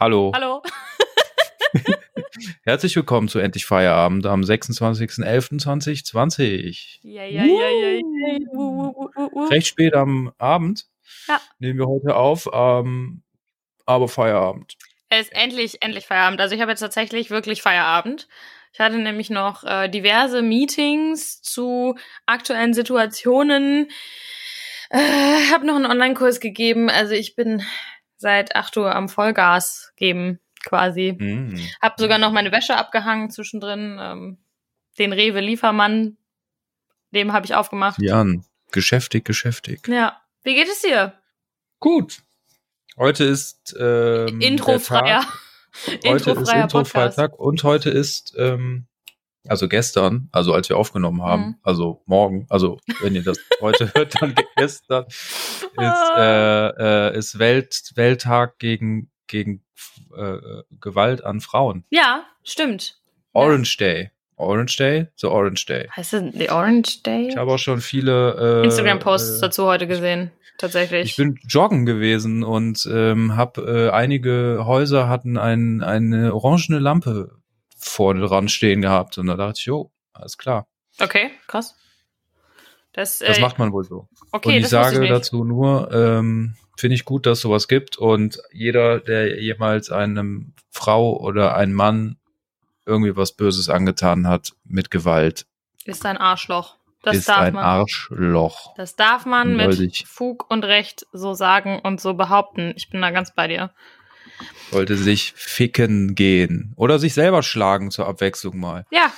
Hallo. Hallo. Herzlich willkommen zu Endlich Feierabend am 26.11.2020. Ja, ja, ja, ja, ja. Uh, uh, uh, uh. Recht spät am Abend Ja. nehmen wir heute auf, ähm, aber Feierabend. Es ist endlich, endlich Feierabend. Also ich habe jetzt tatsächlich wirklich Feierabend. Ich hatte nämlich noch äh, diverse Meetings zu aktuellen Situationen. Äh, habe noch einen Online-Kurs gegeben. Also ich bin seit 8 Uhr am Vollgas geben quasi. Mm. Hab sogar noch meine Wäsche abgehangen zwischendrin. Ähm, den Rewe-Liefermann, dem habe ich aufgemacht. Jan, geschäftig, geschäftig. Ja. Wie geht es dir? Gut. Heute ist ähm, Introfreier. Tag. Heute ist Introfreier. Introfreitag und heute ist, ähm, also gestern, also als wir aufgenommen haben, Mhm. also morgen, also wenn ihr das heute hört, dann gestern ist, äh, äh, ist Welt, Welttag gegen, gegen äh, Gewalt an Frauen. Ja, stimmt. Orange Day. Orange Day, the Orange Day. Heißt es The Orange Day? Ich habe auch schon viele äh, Instagram-Posts äh, dazu heute gesehen. Tatsächlich. Ich bin joggen gewesen und ähm, habe äh, einige Häuser hatten ein, eine orangene Lampe vorne dran stehen gehabt und da dachte ich, jo, alles klar, okay, krass. Das, das äh, macht man wohl so. okay, und ich sage ich dazu nur, ähm, finde ich gut, dass sowas gibt und jeder, der jemals einem Frau oder einem Mann irgendwie was Böses angetan hat mit Gewalt, Ist ein Arschloch. Das ist darf ein man. Arschloch. Das darf man mit Fug und Recht so sagen und so behaupten. Ich bin da ganz bei dir. Sollte sich ficken gehen oder sich selber schlagen zur Abwechslung mal. Ja.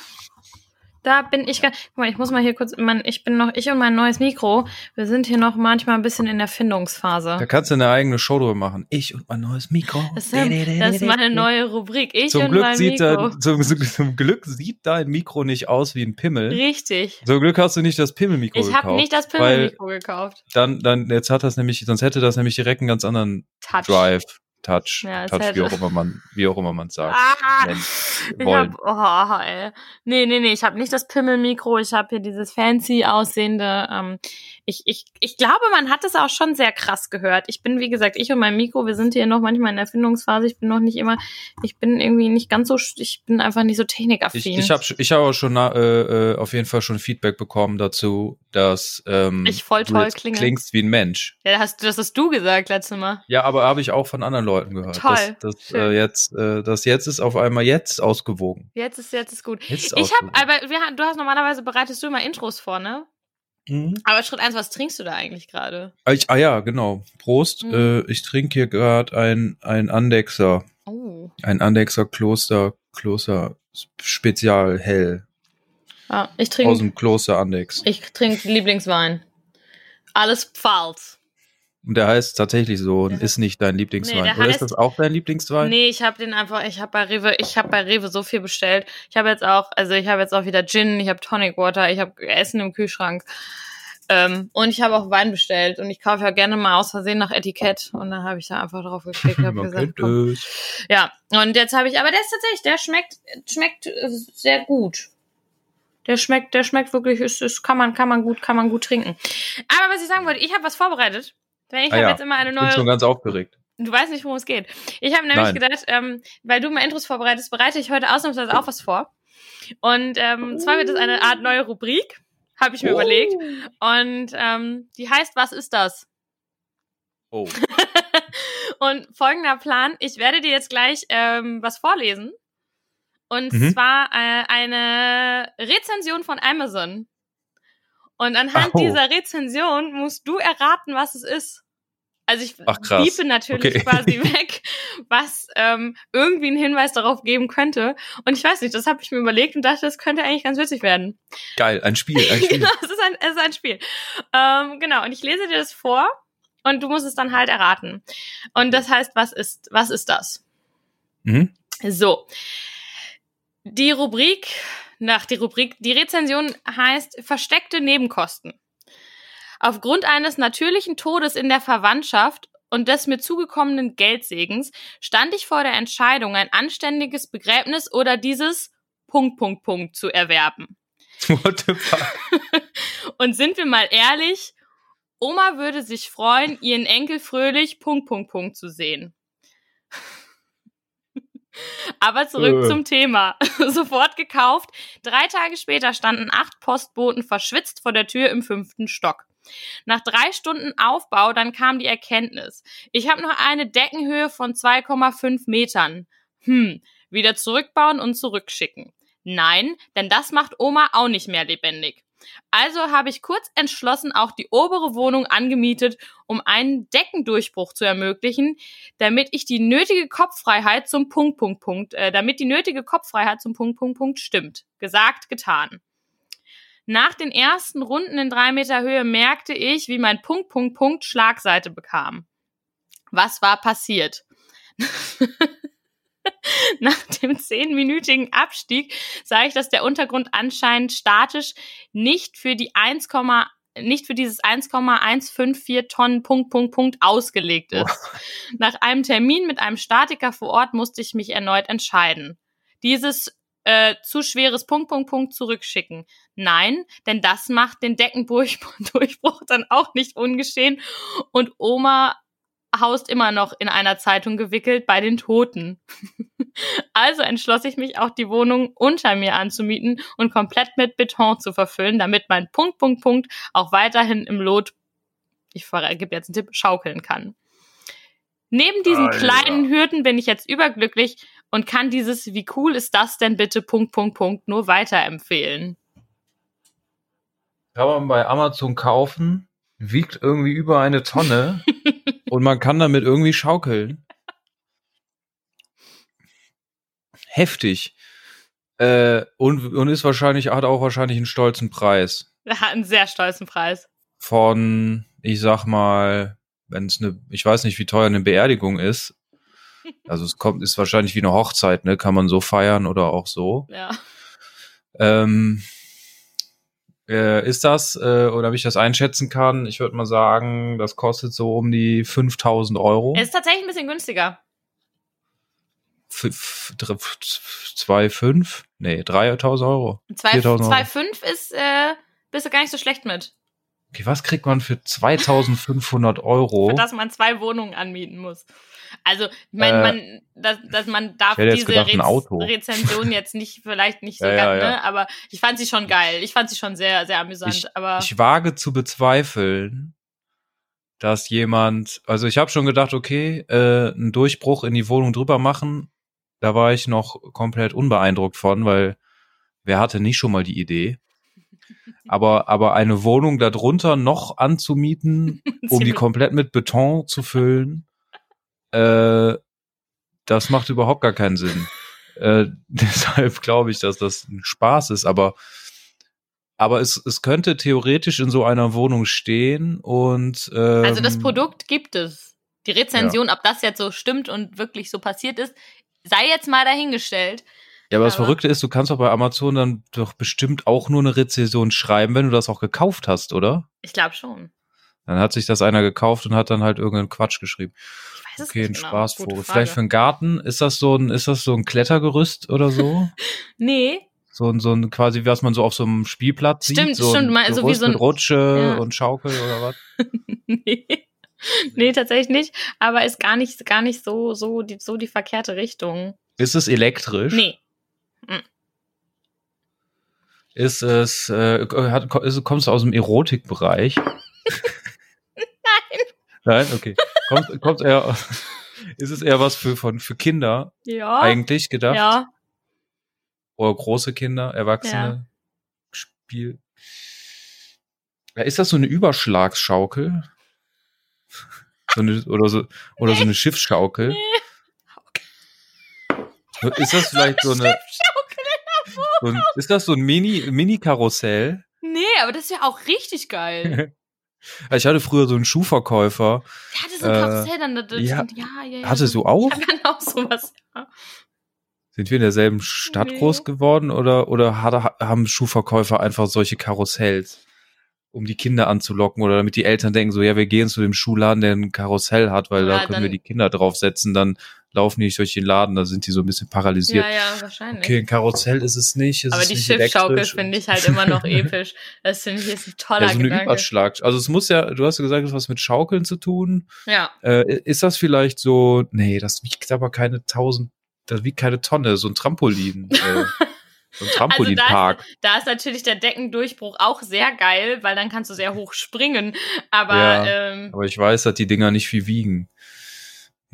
Da bin ich ganz. Guck mal, ich muss mal hier kurz. Mein, ich bin noch, ich und mein neues Mikro. Wir sind hier noch manchmal ein bisschen in der Findungsphase. Da kannst du eine eigene Show drüber machen. Ich und mein neues Mikro. Das ist, das ist meine neue Rubrik. Ich zum und Glück mein sieht Mikro. da, zum, zum Glück sieht dein Mikro nicht aus wie ein Pimmel. Richtig. Zum Glück hast du nicht das Pimmelmikro Ich gekauft. habe nicht das Pimmelmikro gekauft. Dann, dann, jetzt hat das nämlich, sonst hätte das nämlich direkt einen ganz anderen Touch. Drive, Touch, Ja, Touch, hätte- wie auch immer man, wie auch immer man sagt. Ah, ich hab, oh, ey. Nee, nee, nee, ich habe nicht das Pimmelmikro, ich habe hier dieses fancy aussehende. Ähm, ich, ich, ich glaube, man hat es auch schon sehr krass gehört. Ich bin, wie gesagt, ich und mein Mikro, wir sind hier noch manchmal in der Erfindungsphase. Ich bin noch nicht immer, ich bin irgendwie nicht ganz so, ich bin einfach nicht so Ich, technikaffin. ich habe ich hab auch schon äh, äh, auf jeden Fall schon Feedback bekommen dazu, dass ähm, Ich voll du toll klinge. klingst wie ein Mensch. ja, hast, das hast du gesagt letztes Mal. Ja, aber habe ich auch von anderen Leuten gehört. Toll, Das, das, schön. äh, jetzt, äh, das jetzt ist auf einmal jetzt ausgewogen. Jetzt ist, jetzt ist gut. Jetzt ist Ich habe, aber wir, du hast normalerweise bereitest du immer Intros vor, ne? Mhm. Aber Schritt eins, was trinkst du da eigentlich gerade? Ah, ja, genau. Prost. Mhm. Äh, ich trinke hier gerade ein, ein Andexer. Oh. Ein Andexer Kloster, Kloster Spezial Hell. Ah, ich Aus trinke dem Kloster Andex. Ich trinke Lieblingswein. Alles Pfalz. Und der heißt tatsächlich so und ist nicht dein Lieblingswein. Nee, der Oder ist heißt- das auch dein Lieblingswein? Nee, ich habe den einfach, ich habe bei Rewe, ich habe bei Rewe so viel bestellt. Ich habe jetzt auch, also ich habe jetzt auch wieder Gin, ich habe Tonic Water, ich habe Essen im Kühlschrank. Ähm, und ich habe auch Wein bestellt und ich kaufe ja gerne mal aus Versehen nach Etikett und dann habe ich da einfach drauf geklickt und gesagt, komm. ja. Und jetzt habe ich, aber der ist tatsächlich, der schmeckt, schmeckt äh, sehr gut. Der schmeckt, der schmeckt wirklich, ist, ist, kann man, kann man gut, kann man gut trinken. Aber was ich sagen wollte, ich habe was vorbereitet. Denn ich Ah habe ja, jetzt immer eine Ich bin neue schon ganz aufgeregt. Du weißt nicht, worum es geht. Ich habe nämlich Nein. gedacht, ähm, weil du mal Intros vorbereitest, bereite ich heute ausnahmsweise auch was vor. Und ähm, zwar wird es eine Art neue Rubrik, habe ich mir überlegt. Und ähm, die heißt, was ist das? Oh. Und folgender Plan, ich werde dir jetzt gleich ähm, was vorlesen. Und Mhm. zwar äh, eine Rezension von Amazon. Und anhand Oh. dieser Rezension musst du erraten, was es ist. Also ich Ach, biepe natürlich Okay. quasi weg, was ähm, irgendwie einen Hinweis darauf geben könnte. Und ich weiß nicht, das habe ich mir überlegt und dachte, das könnte eigentlich ganz witzig werden. Geil, ein Spiel, ein Spiel. genau, es ist ein, es ist ein Spiel. Ähm, genau, und ich lese dir das vor und du musst es dann halt erraten. Und das heißt, was ist, was ist das? Mhm. So. Die Rubrik, nach die Rubrik, die Rezension heißt versteckte Nebenkosten. Aufgrund eines natürlichen Todes in der Verwandtschaft und des mir zugekommenen Geldsegens stand ich vor der Entscheidung, ein anständiges Begräbnis oder dieses Punkt, Punkt, Punkt zu erwerben. What the fuck? Und sind wir mal ehrlich, Oma würde sich freuen, ihren Enkel fröhlich Punkt, Punkt, Punkt zu sehen. Aber zurück Äh. zum Thema. Sofort gekauft. Drei Tage später standen acht Postboten verschwitzt vor der Tür im fünften Stock. Nach drei Stunden Aufbau dann kam die Erkenntnis. Ich habe noch eine Deckenhöhe von 2,5 Metern. Hm, wieder zurückbauen und zurückschicken. Nein, denn das macht Oma auch nicht mehr lebendig. Also habe ich kurz entschlossen auch die obere Wohnung angemietet, um einen Deckendurchbruch zu ermöglichen, damit ich die nötige Kopffreiheit zum Punkt, Punkt, Punkt, äh, damit die nötige Kopffreiheit zum Punkt, Punkt, Punkt stimmt. Gesagt, getan. Nach den ersten Runden in drei Meter Höhe merkte ich, wie mein Punkt, Punkt, Punkt Schlagseite bekam. Was war passiert? Nach dem zehnminütigen Abstieg sah ich, dass der Untergrund anscheinend statisch nicht für die 1, nicht für dieses 1,154 Tonnen Punkt, Punkt, Punkt ausgelegt ist. Nach einem Termin mit einem Statiker vor Ort musste ich mich erneut entscheiden. Dieses äh, zu schweres Punkt, Punkt, Punkt zurückschicken. Nein, denn das macht den Deckendurchbruch dann auch nicht ungeschehen und Oma haust immer noch in einer Zeitung gewickelt bei den Toten. also entschloss ich mich auch die Wohnung unter mir anzumieten und komplett mit Beton zu verfüllen, damit mein Punkt, Punkt, Punkt auch weiterhin im Lot, ich gebe jetzt einen Tipp, schaukeln kann. Neben diesen Alter. kleinen Hürden bin ich jetzt überglücklich und kann dieses, wie cool ist das denn bitte, Punkt, Punkt, Punkt, nur weiterempfehlen. Kann man bei Amazon kaufen, wiegt irgendwie über eine Tonne und man kann damit irgendwie schaukeln. Heftig. Äh, und, und ist wahrscheinlich, hat auch wahrscheinlich einen stolzen Preis. Er hat einen sehr stolzen Preis. Von, ich sag mal, wenn es eine, ich weiß nicht, wie teuer eine Beerdigung ist. Also es kommt, ist wahrscheinlich wie eine Hochzeit, ne? Kann man so feiern oder auch so. Ja. Ähm, äh, ist das, äh, oder wie ich das einschätzen kann, ich würde mal sagen, das kostet so um die 5000 Euro. Er ist tatsächlich ein bisschen günstiger. F- f- dr- f- 2,5? Nee, 3000 Euro. 4000 Euro. 2,5 ist, äh, bist du gar nicht so schlecht mit. Okay, was kriegt man für 2500 Euro? Für das man zwei Wohnungen anmieten muss. Also, ich mein, Äh, man, dass, dass man darf ich diese gedacht, Auto. Rezension jetzt nicht, vielleicht nicht so Ja, ganz, ja, ja. ne? Aber ich fand sie schon geil. Ich fand sie schon sehr, sehr amüsant. aber Ich wage zu bezweifeln, dass jemand, also ich habe schon gedacht, okay, äh, einen Durchbruch in die Wohnung drüber machen, da war ich noch komplett unbeeindruckt von, weil wer hatte nicht schon mal die Idee? Aber, aber eine Wohnung darunter noch anzumieten, um die komplett mit Beton zu füllen, äh, das macht überhaupt gar keinen Sinn. Äh, deshalb glaube ich, dass das ein Spaß ist, aber aber es, es könnte theoretisch in so einer Wohnung stehen und ähm, also das Produkt gibt es. Die Rezension, ob das jetzt so stimmt und wirklich so passiert ist, sei jetzt mal dahingestellt. Ja, aber das Verrückte ist, du kannst doch bei Amazon dann doch bestimmt auch nur eine Rezension schreiben, wenn du das auch gekauft hast, oder? Ich glaube schon. Dann hat sich das einer gekauft und hat dann halt irgendeinen Quatsch geschrieben. Ich weiß es Okay, ein nicht genau. Spaßvogel. Vielleicht für einen Garten ist das so ein, ist das so ein Klettergerüst oder so? Nee, so ein, so ein quasi, was man so auf so einem Spielplatz Stimmt, sieht. So stimmt, ein mal- so wie so ein- mit Rutsche Ja. und Schaukel oder was? nee. Nee, tatsächlich nicht. Aber ist gar nicht, gar nicht so, so, die, so die verkehrte Richtung. Ist es elektrisch? Nee. Ist es, äh, hat, kommst du aus dem Erotikbereich? Nein. Nein, okay. Kommt, kommt eher, ist es eher was für, von, für Kinder Ja. eigentlich gedacht? Ja. Oder große Kinder, Erwachsene? Spiel. Ja, ist das so eine Überschlagsschaukel? So eine, oder so, oder so eine Schiffsschaukel? Ist das vielleicht so eine, so ein, ist das so ein Mini, Mini-Karussell? Nee, aber das ist ja auch richtig geil. Ich hatte früher so einen Schuhverkäufer. Der hatte so ein Äh, Karussell dann. Das, ja. ja, ja, ja. Hattest du auch? Ich dann auch sowas. Ja. Sind wir in derselben Stadt Nee. groß geworden oder, oder haben Schuhverkäufer einfach solche Karussells, um die Kinder anzulocken oder damit die Eltern denken so, ja, wir gehen zu dem Schuhladen, der ein Karussell hat, weil Ja, da können wir die Kinder draufsetzen, dann laufen die nicht durch den Laden, da sind die so ein bisschen paralysiert. Ja, ja, wahrscheinlich. Okay, ein Karussell ist es nicht. Es aber ist die Schiffschaukel finde ich halt immer noch episch. Das finde ich ist ein toller Ja, so eine Gedanke. Überschlag. Also es muss ja, du hast ja gesagt, es hat was mit Schaukeln zu tun. Ja. Äh, ist das vielleicht so, nee, das wiegt aber keine 1000 das wiegt keine Tonne, so ein Trampolin. äh, so ein Also da Trampolinpark. ist, da ist natürlich der Deckendurchbruch auch sehr geil, weil dann kannst du sehr hoch springen. Aber Ja. ähm, Aber ich weiß, dass die Dinger nicht viel wiegen.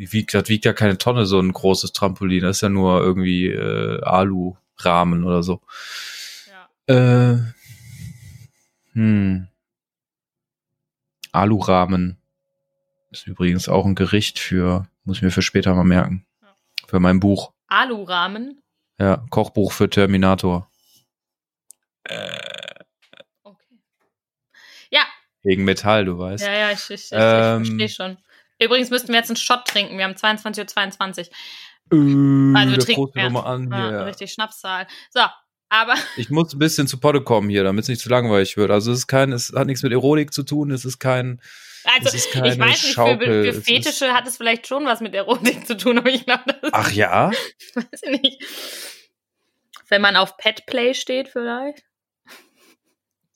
Wiegt, das wiegt ja keine Tonne, so ein großes Trampolin. Das ist ja nur irgendwie äh, Alu-Rahmen oder so. ja. Äh, hm. Alurahmen ist übrigens auch ein Gericht für, muss ich mir für später mal merken. Ja. Für mein Buch. Alurahmen. Ja, Kochbuch für Terminator. Okay. Ja, Wegen Metall, du weißt. ja, ja, ich, ich, ich, Ähm, ich verstehe schon. Übrigens müssten wir jetzt einen Shot trinken. Wir haben 22.22 Uhr. Äh, Also wir trinken mal an Ja, hier. richtig Schnapszahl. So, aber Ich muss ein bisschen zu Potte kommen hier, damit es nicht zu langweilig wird. Also es ist kein, es hat nichts mit Erotik zu tun, es ist kein, also ist ich weiß nicht, Schaukel, für, für Fetische hat es vielleicht schon was mit Erotik zu tun, aber ich glaube, das ach ja? weiß ich nicht. Wenn man auf Petplay steht vielleicht.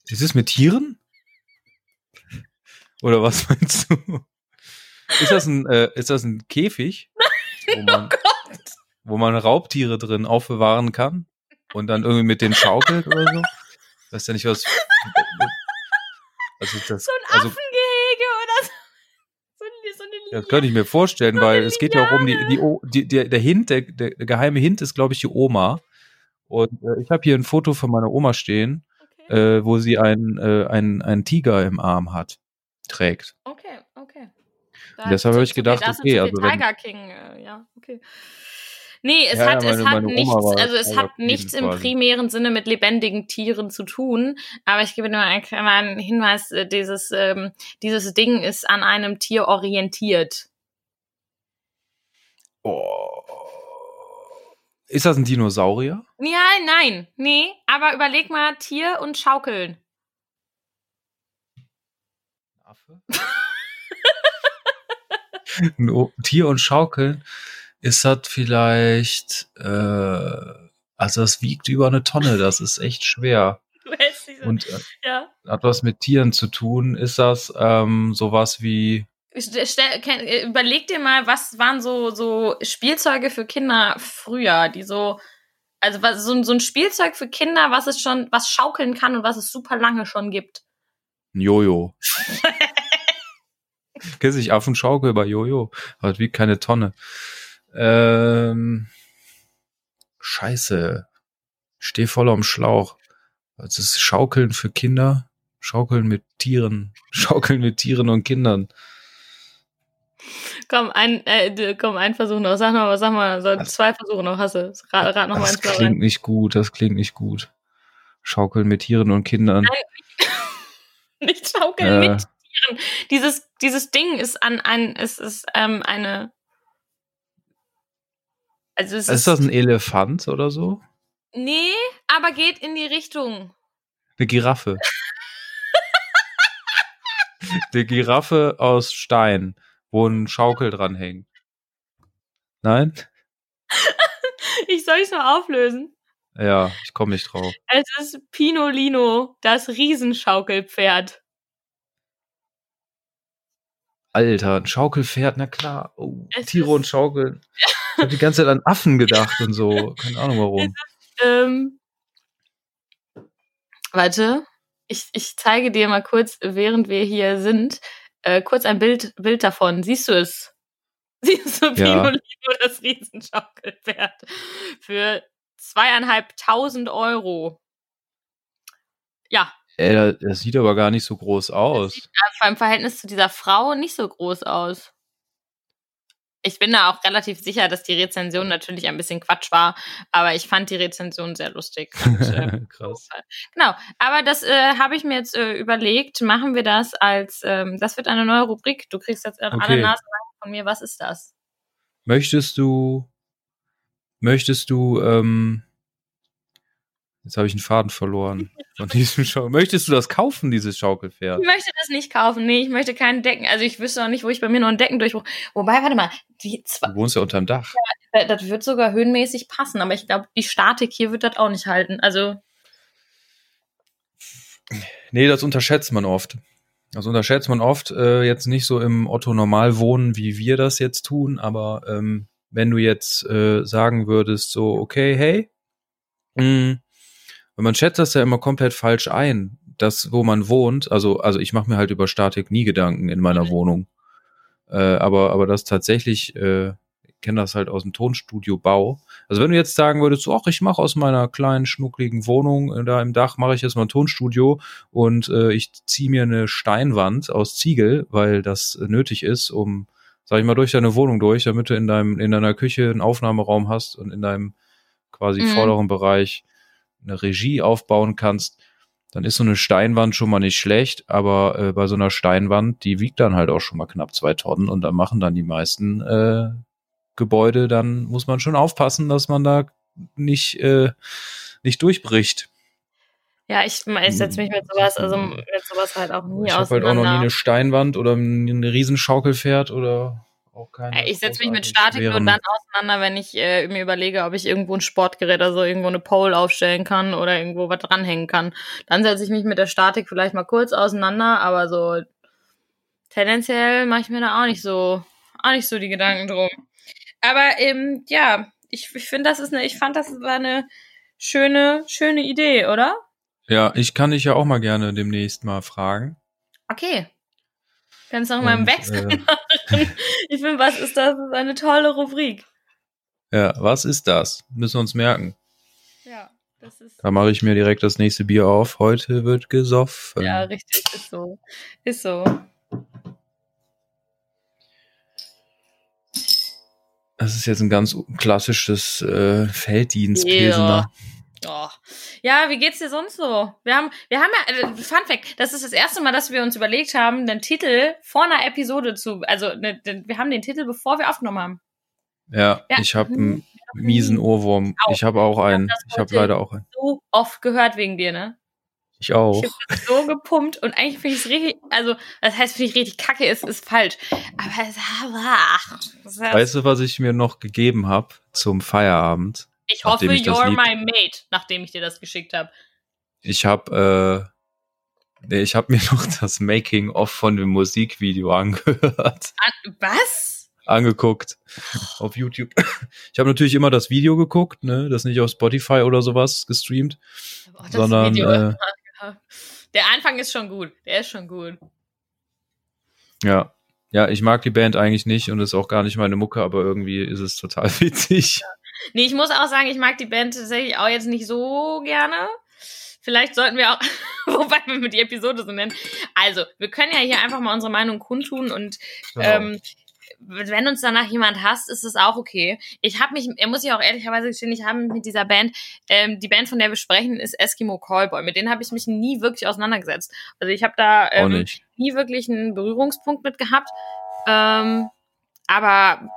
Ist es mit Tieren? Oder was meinst du? Ist das ein, äh, ist das ein Käfig, wo man, wo man Raubtiere drin aufbewahren kann und dann irgendwie mit denen schaukelt oder so? Weiß ja nicht was. Also das, So ein also Affengehege oder so. So, eine- so eine das könnte ich mir vorstellen, weil es geht ja auch um die, die, die der, der Hint, der, der, der geheime Hint ist, glaube ich, die Oma. Und äh, ich habe hier ein Foto von meiner Oma stehen, Okay, äh, wo sie einen, äh, einen, einen Tiger im Arm hat, trägt. okay, okay. Und deshalb habe ich viel- gedacht, da ist okay, viel also Tiger King, äh, ja, okay. Nee, es Ja, hat, ja, es meine- hat meine Oma nichts, also es hat nichts im quasi. primären Sinne mit lebendigen Tieren zu tun. Aber ich gebe mal einen kleinen Hinweis, äh, dieses, ähm, dieses Ding ist an einem Tier orientiert. Oh. Ist das ein Dinosaurier? Ja, nein, nee, aber überleg mal Tier und Schaukeln. Affe? ein Tier und Schaukeln? Ist das vielleicht, äh, also das wiegt über eine Tonne, das ist echt schwer. Du hältst diese, Und äh, ja. hat was mit Tieren zu tun. Ist das ähm, sowas wie, Stell, äh, überleg dir mal, was waren so, so Spielzeuge für Kinder früher, die so, also was, so, ein- so ein Spielzeug für Kinder, was es schon, was schaukeln kann und was es super lange schon gibt. ein Jojo? Kennst du nicht Affenschaukel bei Jojo? Aber das wiegt keine Tonne. Ähm, scheiße. Steh voll am Schlauch. Das ist Schaukeln für Kinder. Schaukeln mit Tieren. Schaukeln mit Tieren und Kindern. Komm, ein, äh, komm, ein Versuch noch. Sag mal, sag mal, so Das- zwei Versuche noch hast du. Rat, rat noch mal Das ins Blaue klingt nicht gut. Das klingt nicht gut. Schaukeln mit Tieren und Kindern. Nicht schaukeln Äh. mit Tieren. Dieses, dieses Ding ist an ein, es ist ähm, eine. Also es Ist das ein Elefant oder so? Nee, aber geht in die Richtung. Eine Giraffe. Eine Giraffe aus Stein, wo ein Schaukel dran hängt. Nein? Ich soll es mal auflösen. Ja, ich komme nicht drauf. Es ist Pinolino, das Riesenschaukelpferd. Alter, ein Schaukelpferd, na klar. Oh, Tiere und Schaukeln. Ich habe die ganze Zeit an Affen gedacht und so. Keine Ahnung warum. Ähm, warte, ich, ich zeige dir mal kurz, während wir hier sind, äh, kurz ein Bild, Bild davon. Siehst du es? Siehst du Ja. Pinolino, das Riesenschaukelpferd? Für zweieinhalbtausend Euro. Ja, Ey, das, das sieht aber gar nicht so groß aus. vor im Verhältnis zu dieser Frau nicht so groß aus. Ich bin da auch relativ sicher, dass die Rezension natürlich ein bisschen Quatsch war, aber ich fand die Rezension sehr lustig. Und, äh, Krass. Genau, aber das äh, habe ich mir jetzt äh, überlegt. Machen wir das als, ähm, das wird eine neue Rubrik. Du kriegst jetzt alle Okay. Nase lang von mir. Was ist das? Möchtest du, möchtest du, ähm, jetzt habe ich einen Faden verloren von diesem Schau. Möchtest du das kaufen, dieses Schaukelpferd? Ich möchte das nicht kaufen. Nee, ich möchte keinen Decken. Also ich wüsste auch nicht, wo ich bei mir noch einen Deckendurchbruch. Wobei, warte mal, die zwei, Du wohnst ja unterm Dach. äh, das wird sogar höhenmäßig passen, aber ich glaube, die Statik hier wird das auch nicht halten. Also, Nee, das unterschätzt man oft. Das unterschätzt man oft, äh, jetzt nicht so im Otto Normal wohnen, wie wir das jetzt tun, aber ähm, wenn du jetzt äh, sagen würdest, so, okay, hey, mh, man schätzt das ja immer komplett falsch ein, das, wo man wohnt, also, also ich mache mir halt über Statik nie Gedanken in meiner Wohnung. Äh, aber, aber das tatsächlich, äh, ich kenne das halt aus dem Tonstudio Bau. Also wenn du jetzt sagen würdest, ach, ich mache aus meiner kleinen, schnuckligen Wohnung äh, da im Dach, mache ich jetzt mal ein Tonstudio und äh, ich ziehe mir eine Steinwand aus Ziegel, weil das nötig ist, um, sag ich mal, durch deine Wohnung durch, damit du in deinem, in deiner Küche einen Aufnahmeraum hast und in deinem quasi Mhm. vorderen Bereich eine Regie aufbauen kannst, dann ist so eine Steinwand schon mal nicht schlecht, aber äh, bei so einer Steinwand, die wiegt dann halt auch schon mal knapp zwei Tonnen und dann machen dann die meisten äh, Gebäude, dann muss man schon aufpassen, dass man da nicht, äh, nicht durchbricht. Ja, ich, ich setze mich mit sowas, also mit sowas halt auch nie ich habe halt auch noch nie eine Steinwand oder eine Riesenschaukelpferd oder auch keine. Äh, Ich setze mich mit Statik nur dann auseinander, wenn ich äh, mir überlege, ob ich irgendwo ein Sportgerät, also irgendwo eine Pole aufstellen kann oder irgendwo was dranhängen kann. Dann setze ich mich mit der Statik vielleicht mal kurz auseinander, aber so tendenziell mache ich mir da auch nicht so, auch nicht so die Gedanken drum. Aber ähm, ja, ich, ich finde, das ist eine, ich fand, das war eine schöne, schöne Idee, oder? Ja, ich kann dich ja auch mal gerne demnächst mal fragen. Okay. Kannst du auch mal im Und, Wechsel äh, machen. Ich finde, was ist das? Das ist eine tolle Rubrik. Ja, was ist das? Müssen wir uns merken. Ja, das ist. Da mache ich mir direkt das nächste Bier auf. Heute wird gesoffen. Ja, richtig, ist so. Ist so. Das ist jetzt ein ganz klassisches äh, Felddienst-Pilsener. Oh. Ja, wie geht's dir sonst so? Wir haben, wir haben ja, äh, Fun Fact, das ist das erste Mal, dass wir uns überlegt haben, den Titel vor einer Episode zu, also ne, wir haben den Titel, bevor wir aufgenommen haben. Ja, Ja. ich habe einen miesen Ohrwurm. Auch. Ich habe auch einen. Ich habe heute- leider auch einen. So oft gehört wegen dir, ne? Ich auch. Ich hab das so gepumpt und eigentlich finde ich es richtig, also, das heißt, finde ich richtig kacke, ist, ist falsch. Aber es, ach, das heißt, Weißt du, was ich mir noch gegeben habe zum Feierabend? Ich hoffe, ich you're my mate, nachdem ich dir das geschickt habe. Ich habe äh, nee, ich habe mir noch das Making of von dem Musikvideo angehört, An, was? angeguckt auf YouTube. Ich habe natürlich immer das Video geguckt, ne, das nicht auf Spotify oder sowas gestreamt, Oh, sondern äh, Der Anfang ist schon gut. Der ist schon gut. ja. Ja, ich mag die Band eigentlich nicht und ist auch gar nicht meine Mucke, aber irgendwie ist es total witzig. Nee, ich muss auch sagen, ich mag die Band tatsächlich auch jetzt nicht so gerne. Vielleicht sollten wir auch, wobei wir mit die Episode so nennen. Also, wir können ja hier einfach mal unsere Meinung kundtun und Genau. ähm, wenn uns danach jemand hasst, ist es auch okay. Ich habe mich, er muss ich auch ehrlicherweise gestehen, ich habe mit dieser Band, ähm, die Band, von der wir sprechen, ist Eskimo Callboy. Mit denen habe ich mich nie wirklich auseinandergesetzt. Also ich habe da ähm, nie wirklich einen Berührungspunkt mit gehabt. Ähm, aber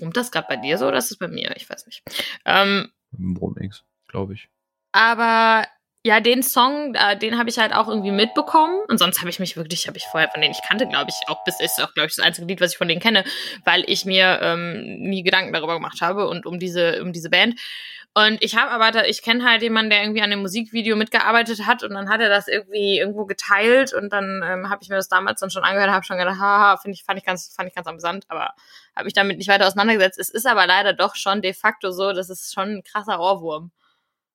brummt das gerade bei dir so oder ist es bei mir? Ich weiß nicht. Ähm, Warum nix, glaube ich. aber ja, den Song, äh, den habe ich halt auch irgendwie mitbekommen. Und sonst habe ich mich wirklich, habe ich vorher von denen ich kannte, glaube ich, auch bis ist auch, glaube ich, das einzige Lied, was ich von denen kenne, weil ich mir ähm, nie Gedanken darüber gemacht habe und um diese, um diese Band. Und ich habe aber, da, ich kenne halt jemanden, der irgendwie an dem Musikvideo mitgearbeitet hat und dann hat er das irgendwie irgendwo geteilt und dann ähm, habe ich mir das damals dann schon angehört, habe schon gedacht, haha, finde ich, fand ich ganz, fand ich ganz amüsant, aber habe ich damit nicht weiter auseinandergesetzt. Es ist aber leider doch schon de facto so, das ist schon ein krasser Ohrwurm.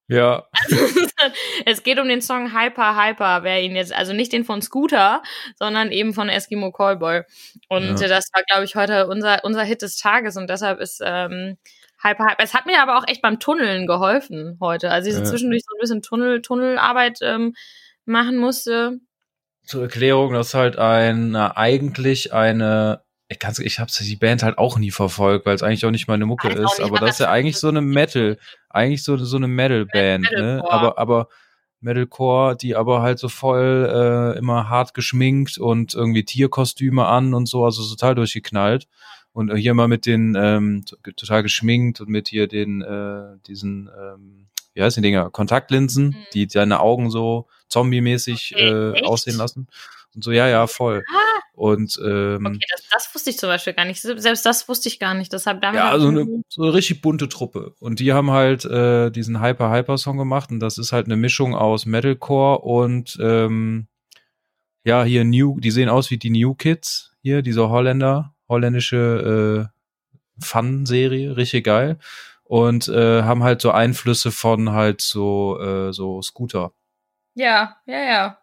Ja, es geht um den Song Hyper Hyper, wer ihn jetzt, also nicht den von Scooter, sondern eben von Eskimo Callboy. Und Ja. das war, glaube ich, heute unser, unser Hit des Tages und deshalb ist ähm, Hyper Hyper. Es hat mir aber auch echt beim Tunneln geholfen heute. Also ich so Ja. zwischendurch so ein bisschen Tunnel, Tunnelarbeit ähm, machen musste. zur Erklärung, das ist halt ein, na, eigentlich eine, ich kann's, ich hab's die Band halt auch nie verfolgt, weil es eigentlich auch nicht meine Mucke auch ist, aber das ist ja eigentlich so eine Metal, eigentlich so, so eine Metal-Band, ne? Metalcore. Aber, aber Metalcore, die aber halt so voll äh, immer hart geschminkt und irgendwie Tierkostüme an und so, also total durchgeknallt. Und hier mal mit den ähm, total geschminkt und mit hier den äh, diesen ähm, wie heißen die Dinger Kontaktlinsen, Mhm. die deine Augen so zombie-mäßig Okay, äh, aussehen lassen. Und so, ja, ja, voll. Ah. Und ähm, Okay, das, das wusste ich zum Beispiel gar nicht. Selbst das wusste ich gar nicht. Deshalb ja, hab so ich- eine, so eine richtig bunte Truppe. Und die haben halt äh, diesen Hyper Hyper Song gemacht und das ist halt eine Mischung aus Metalcore und ähm, ja, hier New, die sehen aus wie die New Kids hier, diese Holländer, holländische Fun-Serie, richtig geil. Und äh, haben halt so Einflüsse von halt so, äh, so Scooter. Ja, ja, ja.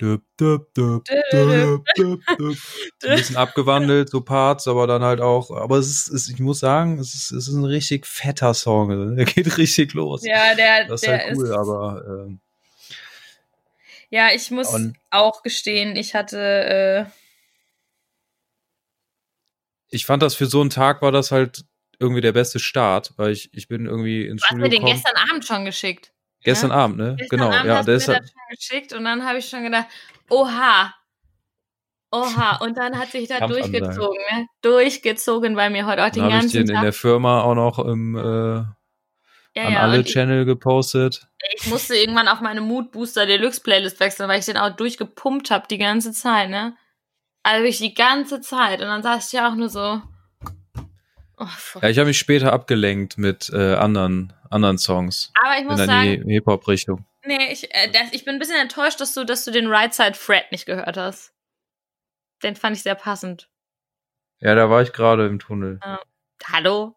Düb, düb, düb, düb, düb, düb. Ein bisschen abgewandelt, so Parts, aber dann halt auch, aber es ist, es, ich muss sagen, es ist, es ist ein richtig fetter Song. Also, Der geht richtig los. Ja, der, das ist der halt cool, ist, aber ähm, Ja, ich muss auch gestehen, ich hatte, äh, ich fand das für so einen Tag war das halt irgendwie der beste Start, weil ich, ich bin irgendwie ins du hast mir den gekommen. gestern Abend schon geschickt. Gestern ja? Abend, ne? Gestern genau, Abend ja, hast der ist mir halt, das schon geschickt und dann habe ich schon gedacht, oha. Oha, und dann hat sich da durchgezogen, ne? Durchgezogen bei mir heute auch den habe ich ganzen den in Tag. der Firma auch noch im, äh, ja, an ja, alle und ich, Channel gepostet. ich musste irgendwann auf meine Mood Booster Deluxe Playlist wechseln, weil ich den auch durchgepumpt habe die ganze Zeit, ne? Also wirklich die ganze Zeit. Und dann saß ich ja auch nur so. Oh. Ja, ich habe mich später abgelenkt mit äh, anderen, anderen Songs. Aber ich muss sagen, in die Hip-Hop-Richtung. Nee, ich, äh, das, ich bin ein bisschen enttäuscht, dass du, dass du den Right Side Fred nicht gehört hast. Den fand ich sehr passend. Ja, da war ich gerade im Tunnel. Hallo?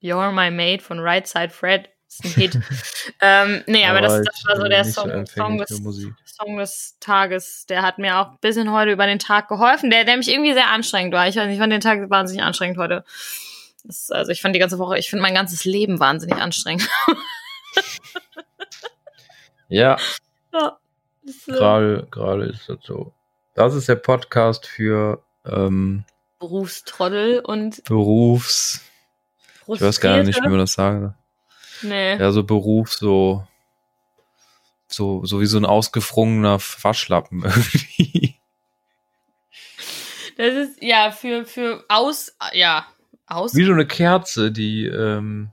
You're My Mate von Right Side Fred. Ist ein Hit. ähm, nee, aber das, das war so der Song, Song, des. Song des Tages. Der hat mir auch ein bisschen heute über den Tag geholfen, der, der mich irgendwie sehr anstrengend war. Ich weiß nicht, ich fand den Tag wahnsinnig anstrengend heute. Das, also ich fand die ganze Woche, ich finde mein ganzes Leben wahnsinnig anstrengend. Ja, ja. Äh, gerade, gerade ist das so. Das ist der Podcast für ähm, Berufstrottel und Berufs. Ich weiß gar nicht, wie man das sagen soll. Nee. Ja, so Beruf, so, so, so wie so ein ausgefrungener Waschlappen irgendwie. Das ist ja für für aus ja aus Wie so eine Kerze, die, ähm,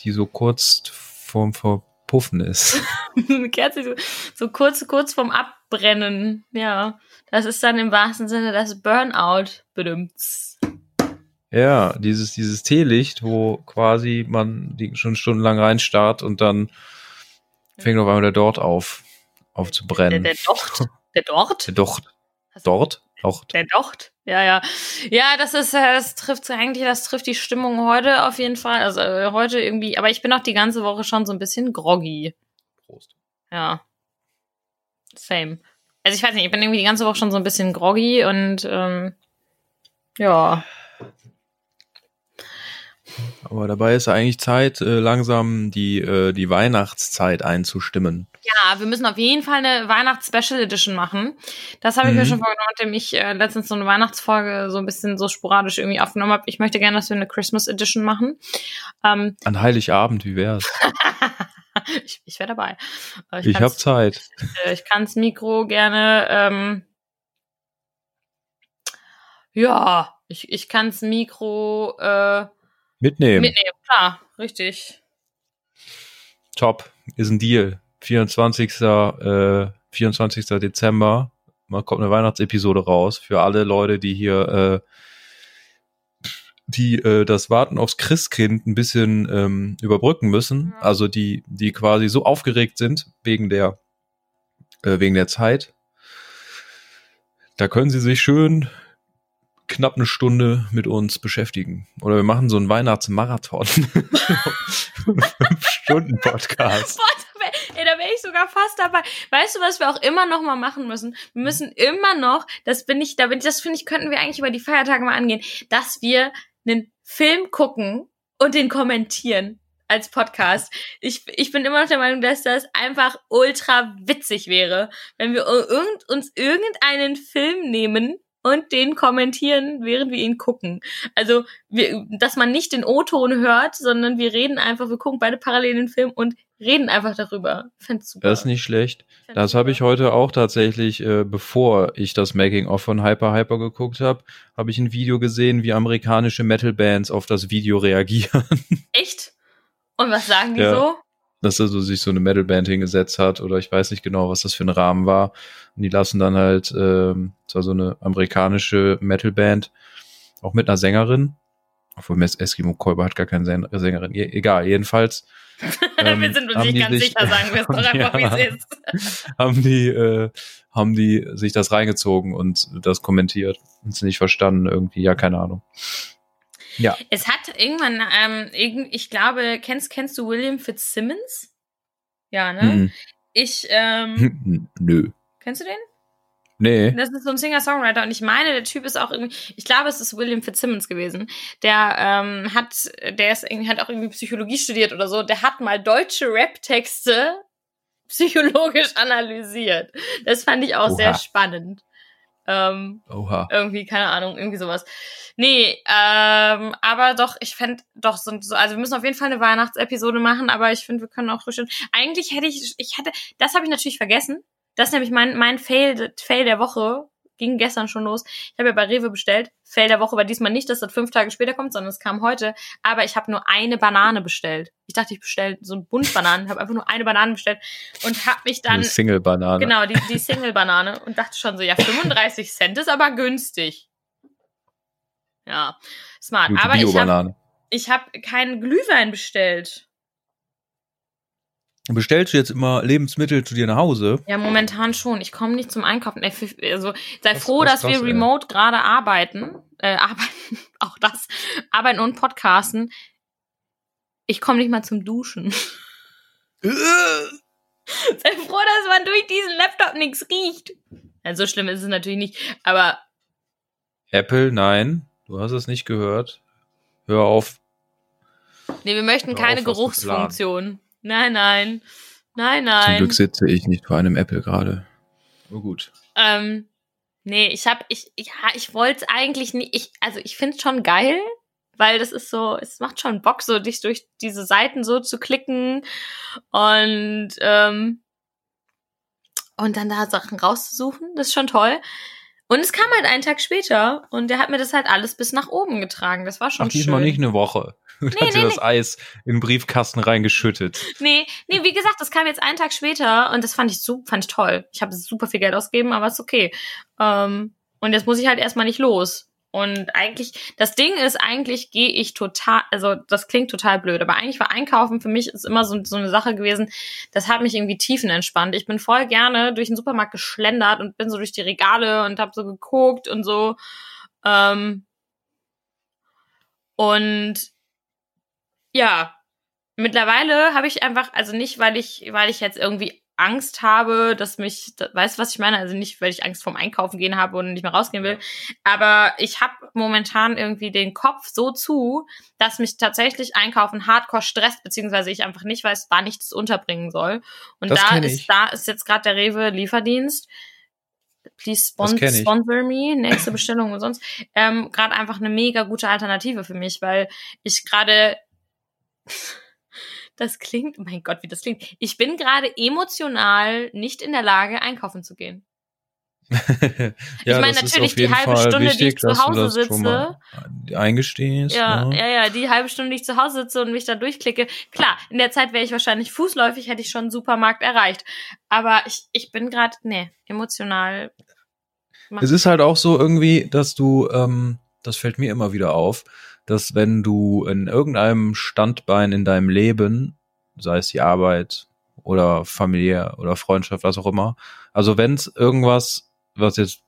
die so kurz vorm Verpuffen ist. eine Kerze so, so kurz kurz vorm Abbrennen. Ja, das ist dann im wahrsten Sinne das Burnout bedimmt. Ja, dieses, dieses Teelicht, wo quasi man die schon stundenlang reinstarrt und dann fängt auf einmal der Dort auf, aufzubrennen. Der, der Docht, der Dort, Der Docht. Dort? Docht. der Docht. Ja, ja, ja. Das ist, äh, das trifft eigentlich, das trifft die Stimmung heute auf jeden Fall. Also äh, heute irgendwie, aber ich bin auch die ganze Woche schon so ein bisschen groggy. Prost. Ja. Same. Also ich weiß nicht, ich bin irgendwie die ganze Woche schon so ein bisschen groggy und ähm, ja. Aber dabei ist eigentlich Zeit, äh, langsam die, äh, die Weihnachtszeit einzustimmen. Ja, wir müssen auf jeden Fall eine Weihnachts-Special Edition machen. Das habe ich mir Mhm. schon vorgenommen, nachdem ich äh, letztens so eine Weihnachtsfolge so ein bisschen so sporadisch irgendwie aufgenommen habe. Ich möchte gerne, dass wir eine Christmas Edition machen. Ähm, An Heiligabend, wie wär's? ich ich wäre dabei. Ich hab kann's- Zeit. äh, ich kann's Mikro gerne. Ähm, ja, ich, ich kann's Mikro äh, Mitnehmen. mitnehmen. Klar, richtig. Top. Ist ein Deal. 24. Äh, 24. Dezember. Mal kommt eine Weihnachtsepisode raus für alle Leute, die hier äh, die äh, das Warten aufs Christkind ein bisschen ähm, überbrücken müssen. Ja. Also die, die quasi so aufgeregt sind wegen der äh, wegen der Zeit. Da können sie sich schön knapp eine Stunde mit uns beschäftigen. Oder wir machen so einen Weihnachtsmarathon. Fünf Stunden Podcast. Boah, da wär, ey, da wäre ich sogar fast dabei. Weißt du, was wir auch immer noch mal machen müssen? Wir müssen immer noch, das bin ich, da bin ich, das finde ich, könnten wir eigentlich über die Feiertage mal angehen, dass wir einen Film gucken und den kommentieren als Podcast. Ich, ich bin immer noch der Meinung, dass das einfach ultra witzig wäre, wenn wir irgend, uns irgendeinen Film nehmen und den kommentieren, während wir ihn gucken. Also, wir, dass man nicht den O-Ton hört, sondern wir reden einfach, wir gucken beide parallel den Film und reden einfach darüber. Find's super. Das ist nicht schlecht. Find's Das habe ich heute auch tatsächlich, äh, bevor ich das Making-of von Hyper Hyper geguckt habe, habe ich ein Video gesehen, wie amerikanische Metal-Bands auf das Video reagieren. Echt? Und was sagen die Ja. so? Dass also sich so eine Metal-Band hingesetzt hat oder ich weiß nicht genau, was das für ein Rahmen war. Und die lassen dann halt, ähm, es war so eine amerikanische Metal-Band, auch mit einer Sängerin. Obwohl Eskimo Kolber hat gar keine Säng- Sängerin. Je, egal, jedenfalls. ähm, wir sind uns haben nicht die ganz sich- sicher, sagen wir es doch einfach, wie es ist. haben die, äh, haben die sich das reingezogen und das kommentiert und es nicht verstanden irgendwie, ja, keine Ahnung. Ja. Es hat irgendwann, ähm, ich glaube, kennst, kennst du William Fitzsimmons? Ja, ne? Mhm. Ich, ähm, Nö. kennst du den? Nee. Das ist so ein Singer-Songwriter und ich meine, der Typ ist auch irgendwie, ich glaube, es ist William Fitzsimmons gewesen. Der ähm, hat, der ist irgendwie, hat auch irgendwie Psychologie studiert oder so. Der hat mal deutsche Rap-Texte psychologisch analysiert. Das fand ich auch sehr Oha. spannend. Ähm, Oha. irgendwie, keine Ahnung, irgendwie sowas. Nee, ähm, aber doch, ich fände doch so, so, also wir müssen auf jeden Fall eine Weihnachtsepisode machen, aber ich finde, wir können auch bestimmt. Eigentlich hätte ich, ich hätte, das habe ich natürlich vergessen. Das ist nämlich mein, mein Fail, Fail der Woche. Ging gestern schon los. Ich habe ja bei Rewe bestellt. Fail der Woche war diesmal nicht, dass das fünf Tage später kommt, sondern es kam heute. Aber ich habe nur eine Banane bestellt. Ich dachte, ich bestelle so ein Bund Bananen, habe einfach nur eine Banane bestellt und habe mich dann Eine Single-Banane. Genau, die, die Single-Banane. Und dachte schon so, ja, 35 Cent ist aber günstig. Ja, smart. Gute aber ich habe ich hab keinen Glühwein bestellt. Bestellst du jetzt immer Lebensmittel zu dir nach Hause? Ja, momentan schon. Ich komme nicht zum Einkaufen. Also sei Das- froh, das dass wir remote gerade arbeiten. Äh, arbeiten, auch das. Arbeiten und podcasten. Ich komme nicht mal zum Duschen. sei froh, dass man durch diesen Laptop nichts riecht. Ja, so schlimm ist es natürlich nicht. Aber Apple, nein. Du hast es nicht gehört. Hör auf. Nee, wir möchten Hör keine auf, Geruchsfunktion. Nein, nein. Nein, Zum nein. Glück sitze ich nicht vor einem Apple gerade. Oh gut. Ähm, nee, ich hab, ich, ja, ich wollte eigentlich nicht, ich, also ich find's schon geil, weil das ist so, es macht schon Bock, so dich durch diese Seiten so zu klicken und, ähm, und dann da Sachen rauszusuchen. Das ist schon toll. Und es kam halt einen Tag später und der hat mir das halt alles bis nach oben getragen. Das war schon Ach, diesmal schön. nicht eine Woche. Und Nee, hat dir nee, das Eis in den Briefkasten reingeschüttet. Nee, nee, wie gesagt, das kam jetzt einen Tag später und das fand ich super, fand ich toll. Ich habe super viel Geld ausgegeben, aber ist okay. Ähm, und jetzt muss ich halt erstmal nicht los. Und eigentlich, das Ding ist, eigentlich gehe ich total, also das klingt total blöd, aber eigentlich war Einkaufen für mich ist immer so, so eine Sache gewesen, das hat mich irgendwie tiefenentspannt. Ich bin voll gerne durch den Supermarkt geschlendert und bin so durch die Regale und habe so geguckt und so. Ähm, und ja, mittlerweile habe ich einfach, also nicht, weil ich, weil ich jetzt irgendwie Angst habe, dass mich, weißt du, was ich meine? Also nicht, weil ich Angst vorm Einkaufen gehen habe und nicht mehr rausgehen will. Aber ich habe momentan irgendwie den Kopf so zu, dass mich tatsächlich Einkaufen hardcore stresst, beziehungsweise ich einfach nicht weiß, wann ich das unterbringen soll. Und Das da ist, da ist jetzt gerade der Rewe Lieferdienst. Please spon sponsor me, nächste Bestellung und sonst. Ähm, gerade einfach eine mega gute Alternative für mich, weil ich gerade das klingt, mein Gott, wie das klingt. Ich bin gerade emotional nicht in der Lage, einkaufen zu gehen. ja, Ich meine, natürlich die halbe Fall Stunde, die ich wichtig, zu Hause sitze. eingestehst. Ja, ne? ja, ja, die halbe Stunde, die ich zu Hause sitze und mich da durchklicke. Klar, in der Zeit wäre ich wahrscheinlich fußläufig, hätte ich schon einen Supermarkt erreicht. Aber ich, ich bin gerade, nee, emotional. Es ist halt auch so irgendwie, dass du, ähm, das fällt mir immer wieder auf, dass wenn du in irgendeinem Standbein in deinem Leben, sei es die Arbeit oder familiär oder Freundschaft, was auch immer, also wenn es irgendwas, was jetzt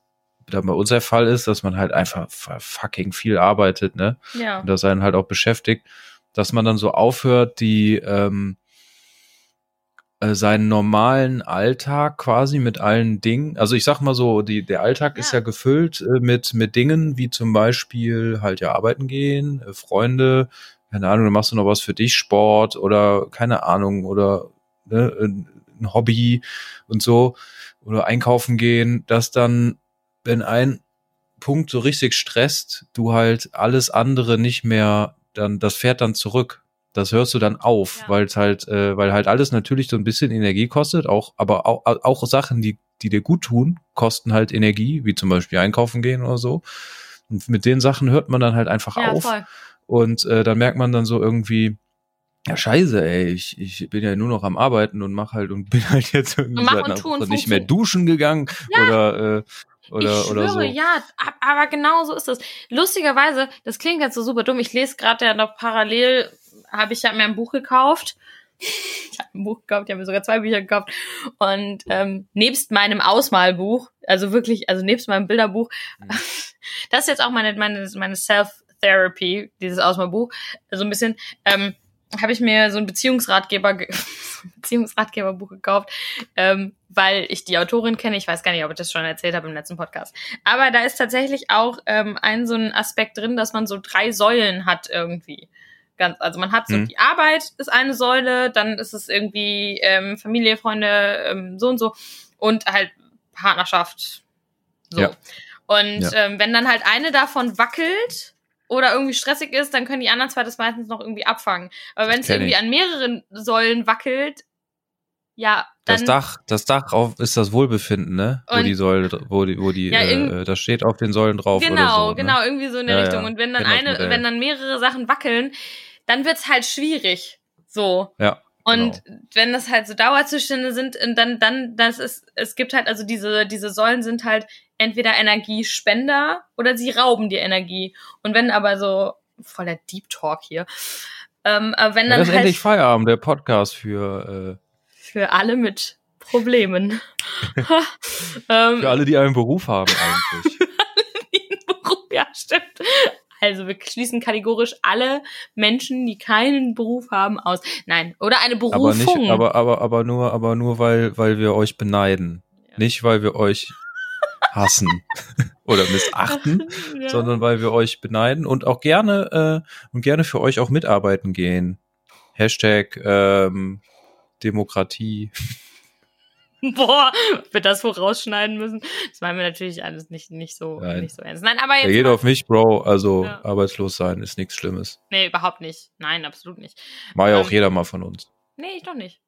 dann bei uns der Fall ist, dass man halt einfach fucking viel arbeitet, ne? Ja. und das einen halt auch beschäftigt, dass man dann so aufhört, die ähm, äh, seinen normalen Alltag quasi mit allen Dingen, also ich sag mal so, die, der Alltag ist Ja. ja gefüllt äh, mit, mit Dingen, wie zum Beispiel halt ja arbeiten gehen, äh, Freunde, keine Ahnung, dann machst du noch was für dich, Sport oder keine Ahnung, oder ne, ein Hobby und so, oder einkaufen gehen, dass dann, wenn ein Punkt so richtig stresst, du halt alles andere nicht mehr, dann das fährt dann zurück. Das hörst du dann auf, Ja. weil es halt, äh, weil halt alles natürlich so ein bisschen Energie kostet, auch, aber auch, auch Sachen, die, die dir gut tun, kosten halt Energie, wie zum Beispiel einkaufen gehen oder so. Und mit den Sachen hört man dann halt einfach Ja, auf. voll. Und äh, dann merkt man dann so irgendwie, ja scheiße, ey, ich, ich bin ja nur noch am Arbeiten und mach halt und bin halt jetzt irgendwie seit und einer Woche nicht mehr duschen gegangen Ja. oder äh, oder ich oder schwöre, so. ja, ab- aber genau so ist es. Lustigerweise, das klingt jetzt so super dumm. Ich lese gerade ja noch parallel, habe ich ja mir ein Buch gekauft. Ich habe ein Buch gekauft, ich habe mir sogar zwei Bücher gekauft. Und ähm, nebst meinem Ausmalbuch, also wirklich, also nebst meinem Bilderbuch, Mhm. das ist jetzt auch meine, meine, meine Therapy, dieses aus meinem Buch, so ein bisschen, ähm, habe ich mir so ein Beziehungsratgeber, ge Beziehungsratgeberbuch gekauft, ähm, weil ich die Autorin kenne. Ich weiß gar nicht, ob ich das schon erzählt habe im letzten Podcast. Aber da ist tatsächlich auch ähm, ein so ein Aspekt drin, dass man so drei Säulen hat irgendwie. Ganz, also man hat so Mhm. die Arbeit ist eine Säule, dann ist es irgendwie ähm, Familie, Freunde, ähm, so und so und halt Partnerschaft. So. Ja. Und Ja. ähm, wenn dann halt eine davon wackelt oder irgendwie stressig ist, dann können die anderen zwei das meistens noch irgendwie abfangen. Aber wenn es irgendwie ich. an mehreren Säulen wackelt, ja, dann Das Dach, das Dach auf, ist das Wohlbefinden, ne? Wo die Säule, wo die, wo die, Ja, irgend- äh, das steht auf den Säulen drauf genau, oder so. Ne? genau, irgendwie so in der Ja, Richtung. Und wenn dann eine, wenn dann mehrere Sachen wackeln, dann wird's halt schwierig. So. Ja. Und Genau. wenn das halt so Dauerzustände sind, und dann, dann, das ist, es gibt halt, also diese, diese Säulen sind halt entweder Energiespender oder sie rauben dir Energie. Und wenn aber so, voll der Deep Talk hier, ähm, aber wenn Ja, dann das ist halt endlich Feierabend, der Podcast für, für alle mit Problemen. äh, ähm, für alle, die einen Beruf haben eigentlich. Beruf, ja, stimmt. Also wir schließen kategorisch alle Menschen, die keinen Beruf haben, aus. Nein, oder eine aber Berufung. nicht, aber, aber, aber nur, aber nur, weil, weil wir euch beneiden. Ja. Nicht, weil wir euch hassen oder missachten, ja. sondern weil wir euch beneiden und auch gerne, äh, und gerne für euch auch mitarbeiten gehen. Hashtag, ähm, Demokratie. Boah, wir das vorausschneiden müssen. Das meinen wir natürlich alles nicht, nicht so, Nein. nicht so ernst. Nein, aber Er jetzt. geht mal- auf mich, Bro. Also Ja. arbeitslos sein ist nichts Schlimmes. nee, überhaupt nicht. Nein, absolut nicht. War ja auch Ähm, jeder mal von uns. Nee, ich doch nicht.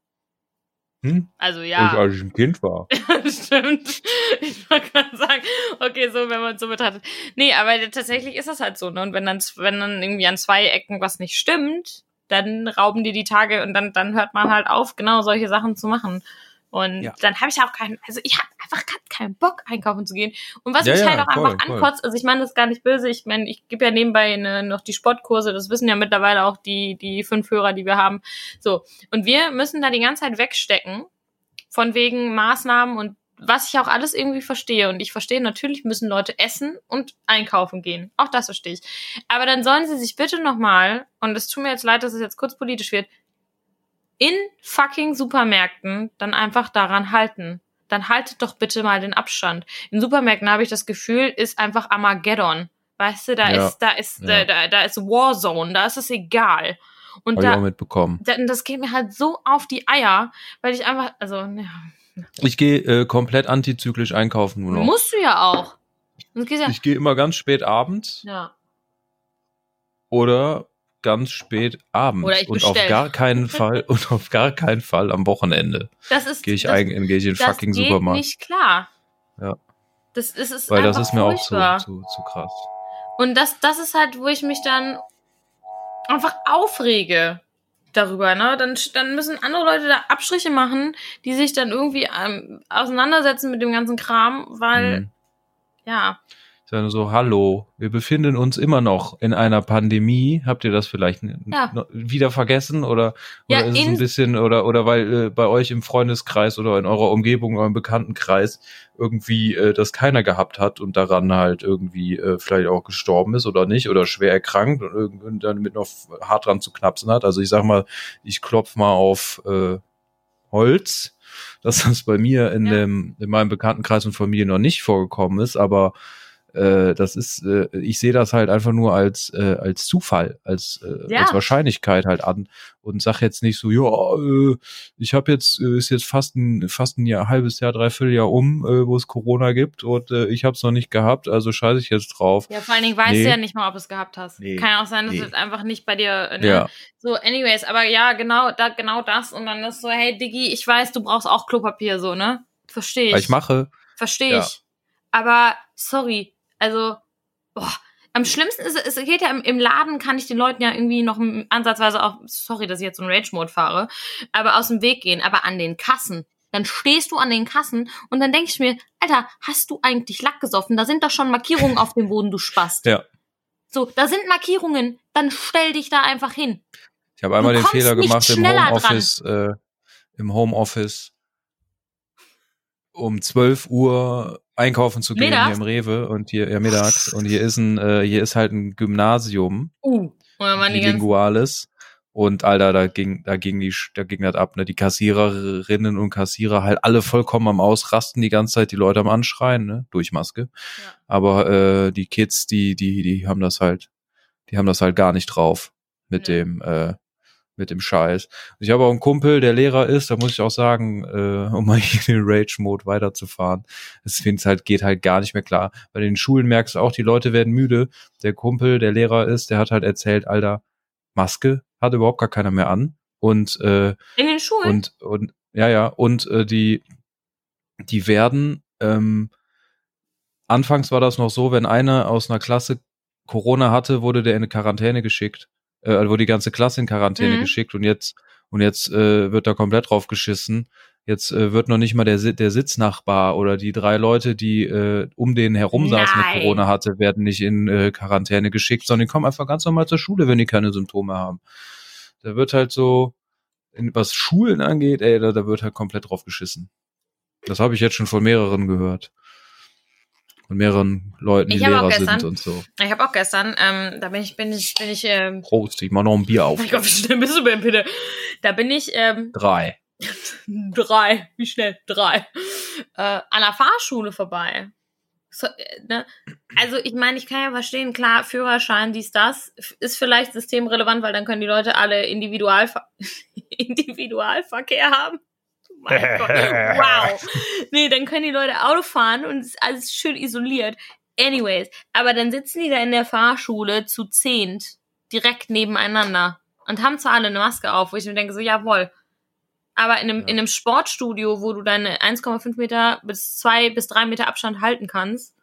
Hm? Also Als, ja. als ich ein Kind war. Stimmt. Ich wollte gerade sagen, okay, so, wenn man es so betrachtet. Nee, aber tatsächlich ist das halt so, ne? Und wenn dann, wenn dann irgendwie an zwei Ecken was nicht stimmt, dann rauben die die Tage und dann, dann hört man halt auf, genau solche Sachen zu machen. Und Ja. dann habe ich auch keinen, also ich habe einfach keinen Bock, einkaufen zu gehen. Und was Ja, mich ja, halt auch voll, einfach voll. ankotzt, also ich meine das ist gar nicht böse, ich meine, ich gebe ja nebenbei ne, noch die Sportkurse, das wissen ja mittlerweile auch die, die fünf Hörer, die wir haben. So. Und wir müssen da die ganze Zeit wegstecken, von wegen Maßnahmen und was ich auch alles irgendwie verstehe. Und ich verstehe, natürlich müssen Leute essen und einkaufen gehen. Auch das verstehe ich. Aber dann sollen sie sich bitte nochmal, und es tut mir jetzt leid, dass es jetzt kurz politisch wird, in fucking Supermärkten dann einfach daran halten. Dann haltet doch bitte mal den Abstand. In Supermärkten habe ich das Gefühl, ist einfach Armageddon. Weißt du, da Ja. ist, da ist, Ja. da, da, da ist Warzone, da ist es egal. Und Habe ich auch da, mitbekommen. da, das geht mir halt so auf die Eier, weil ich einfach, also, ja, Ich gehe äh, komplett antizyklisch einkaufen nur noch. musst du ja auch. Ja, Ich gehe immer ganz spät abends ja. oder ganz spät abends. Oder ich und auf gar keinen Fall und auf gar keinen Fall am Wochenende Das ist, gehe ich, ein, gehe ich in den fucking geht Supermarkt. nicht klar. Ja. Das, das ist weil das ist mir auch zu, furchtbar. zu, zu krass. Und das, das ist halt, wo ich mich dann einfach aufrege darüber, ne? Dann, dann müssen andere Leute da Abstriche machen, die sich dann irgendwie ähm, auseinandersetzen mit dem ganzen Kram, weil, Mhm. ja, Nur so, hallo, wir befinden uns immer noch in einer Pandemie. Habt ihr das vielleicht Ja. wieder vergessen oder, Ja, oder ist es in- ein bisschen oder oder weil äh, bei euch im Freundeskreis oder in eurer Umgebung, eurem Bekanntenkreis irgendwie äh, das keiner gehabt hat und daran halt irgendwie äh, vielleicht auch gestorben ist oder nicht oder schwer erkrankt und irgendwie damit noch hart dran zu knapsen hat. Also ich sag mal, ich klopf mal auf äh, Holz, dass das bei mir in Ja. dem in meinem Bekanntenkreis und Familie noch nicht vorgekommen ist, aber äh, das ist, äh, ich sehe das halt einfach nur als äh, als Zufall, als äh, Ja. als Wahrscheinlichkeit halt an und sag jetzt nicht so, ja, äh, ich habe jetzt äh, ist jetzt fast ein fast ein Jahr, halbes Jahr, dreiviertel Jahr um, äh, wo es Corona gibt und äh, ich habe es noch nicht gehabt, also scheiße ich jetzt drauf. ja, vor allen Dingen weißt Nee. du ja nicht mal, ob du es gehabt hast. Nee. Kann ja auch sein, dass Nee. es einfach nicht bei dir, äh, ne? Ja, So, anyways, aber ja, genau, da, genau das. Und dann ist so, hey, Diggi, ich weiß, du brauchst auch Klopapier, so, ne? Verstehe ich. weil ich mache. Verstehe Ja. ich. Aber, sorry, also, boah, am schlimmsten ist, es geht ja im, im Laden, kann ich den Leuten ja irgendwie noch ansatzweise auch, sorry, dass ich jetzt so einen Rage-Mode fahre, aber aus dem Weg gehen, aber an den Kassen. Dann stehst du an den Kassen und dann denke ich mir, Alter, hast du eigentlich Lack gesoffen? Da sind doch schon Markierungen auf dem Boden, du Spast. Ja. So, da sind Markierungen, dann stell dich da einfach hin. Ich habe einmal Du den Fehler gemacht im Homeoffice, äh, im Homeoffice um 12 Uhr einkaufen zu gehen Mittags? hier im Rewe und hier ja mittags und hier ist ein äh, hier ist halt ein Gymnasium Uh. Bilinguales und Alter, da ging da ging die da ging das ab, ne, die Kassiererinnen und Kassierer halt alle vollkommen am ausrasten die ganze Zeit, die Leute am anschreien, ne, durch Maske. Ja. Aber äh, die Kids, die die die haben das halt die haben das halt gar nicht drauf mit Nee. dem äh, mit dem Scheiß. Ich habe auch einen Kumpel, der Lehrer ist, da muss ich auch sagen, äh, um mal hier den Rage-Mode weiterzufahren. Es finde halt, geht halt gar nicht mehr klar. Bei den Schulen merkst du auch, die Leute werden müde. Der Kumpel, der Lehrer ist, der hat halt erzählt, Alter, Maske hat überhaupt gar keiner mehr an. Und, äh, in den Schulen. und, und, ja, ja, und äh, die, die werden, ähm, anfangs war das noch so, wenn einer aus einer Klasse Corona hatte, wurde der in eine Quarantäne geschickt. Äh, wurde die ganze Klasse in Quarantäne Mhm. geschickt und jetzt, und jetzt äh, wird da komplett drauf geschissen. Jetzt äh, wird noch nicht mal der, der Sitznachbar oder die drei Leute, die äh, um den herum saßen mit Corona hatte, werden nicht in äh, Quarantäne geschickt, sondern die kommen einfach ganz normal zur Schule, wenn die keine Symptome haben. Da wird halt so, in, was Schulen angeht, ey, da, da wird halt komplett drauf geschissen. Das habe ich jetzt schon von mehreren gehört. Von mehreren Leuten, die Ich Lehrer gestern- sind und so. ich habe auch gestern, ähm, da bin ich, bin ich, bin ich, ähm, Prost, ich mach noch ein Bier auf. ich glaube, wie schnell bist du denn bitte? Da bin ich, ähm, Drei. drei, wie schnell? Drei. Äh, an der Fahrschule vorbei. So, äh, ne? Also ich meine, ich kann ja verstehen, klar, Führerschein, dies, das, ist vielleicht systemrelevant, weil dann können die Leute alle Individualver Individualverkehr haben. Mein Gott, wow. Nee, dann können die Leute Auto fahren und es ist alles schön isoliert. Anyways, aber dann sitzen die da in der Fahrschule zu zehnt, direkt nebeneinander und haben zwar alle eine Maske auf, wo ich mir denke, so, jawohl, aber in einem, Ja. in einem Sportstudio, wo du deine 1,5 Meter bis zwei bis drei Meter Abstand halten kannst.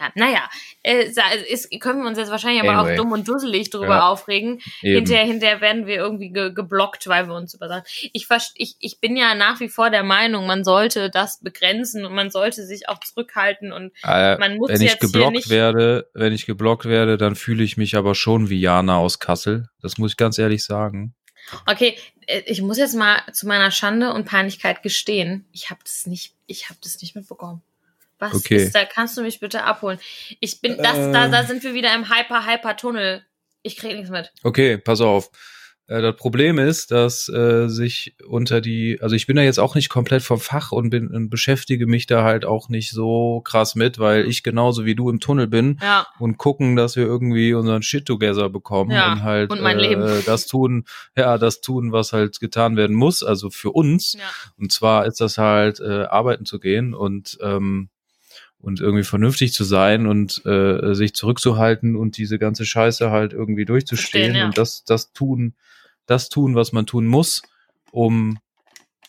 Ja, naja, äh, ist, können wir uns jetzt wahrscheinlich aber Anyway. auch dumm und dusselig drüber Ja. aufregen. Eben. Hinterher, hinterher werden wir irgendwie ge geblockt, weil wir uns über Sachen. Ich, ich, ich bin ja nach wie vor der Meinung, man sollte das begrenzen und man sollte sich auch zurückhalten und Äh, man muss wenn ich jetzt hier geblockt nicht- werde, wenn ich geblockt werde, dann fühle ich mich aber schon wie Jana aus Kassel. Das muss ich ganz ehrlich sagen. Okay, äh, ich muss jetzt mal zu meiner Schande und Peinlichkeit gestehen. Ich habe das nicht, ich habe das nicht mitbekommen. Was Okay. ist da? Kannst du mich bitte abholen? Ich bin, das, Äh. da, da sind wir wieder im Hyper, Hyper Tunnel. Ich krieg nichts mit. Okay, pass auf. Äh, das Problem ist, dass äh, sich unter die, also ich bin da jetzt auch nicht komplett vom Fach und bin und beschäftige mich da halt auch nicht so krass mit, weil ich genauso wie du im Tunnel bin Ja, und gucken, dass wir irgendwie unseren Shit together bekommen Ja, und halt und äh, das tun, ja, das tun, was halt getan werden muss, also für uns. ja. Und zwar ist das halt äh, arbeiten zu gehen und ähm, und irgendwie vernünftig zu sein und äh, sich zurückzuhalten und diese ganze Scheiße halt irgendwie durchzustehen Verstehen, ja. und das das tun das tun was man tun muss um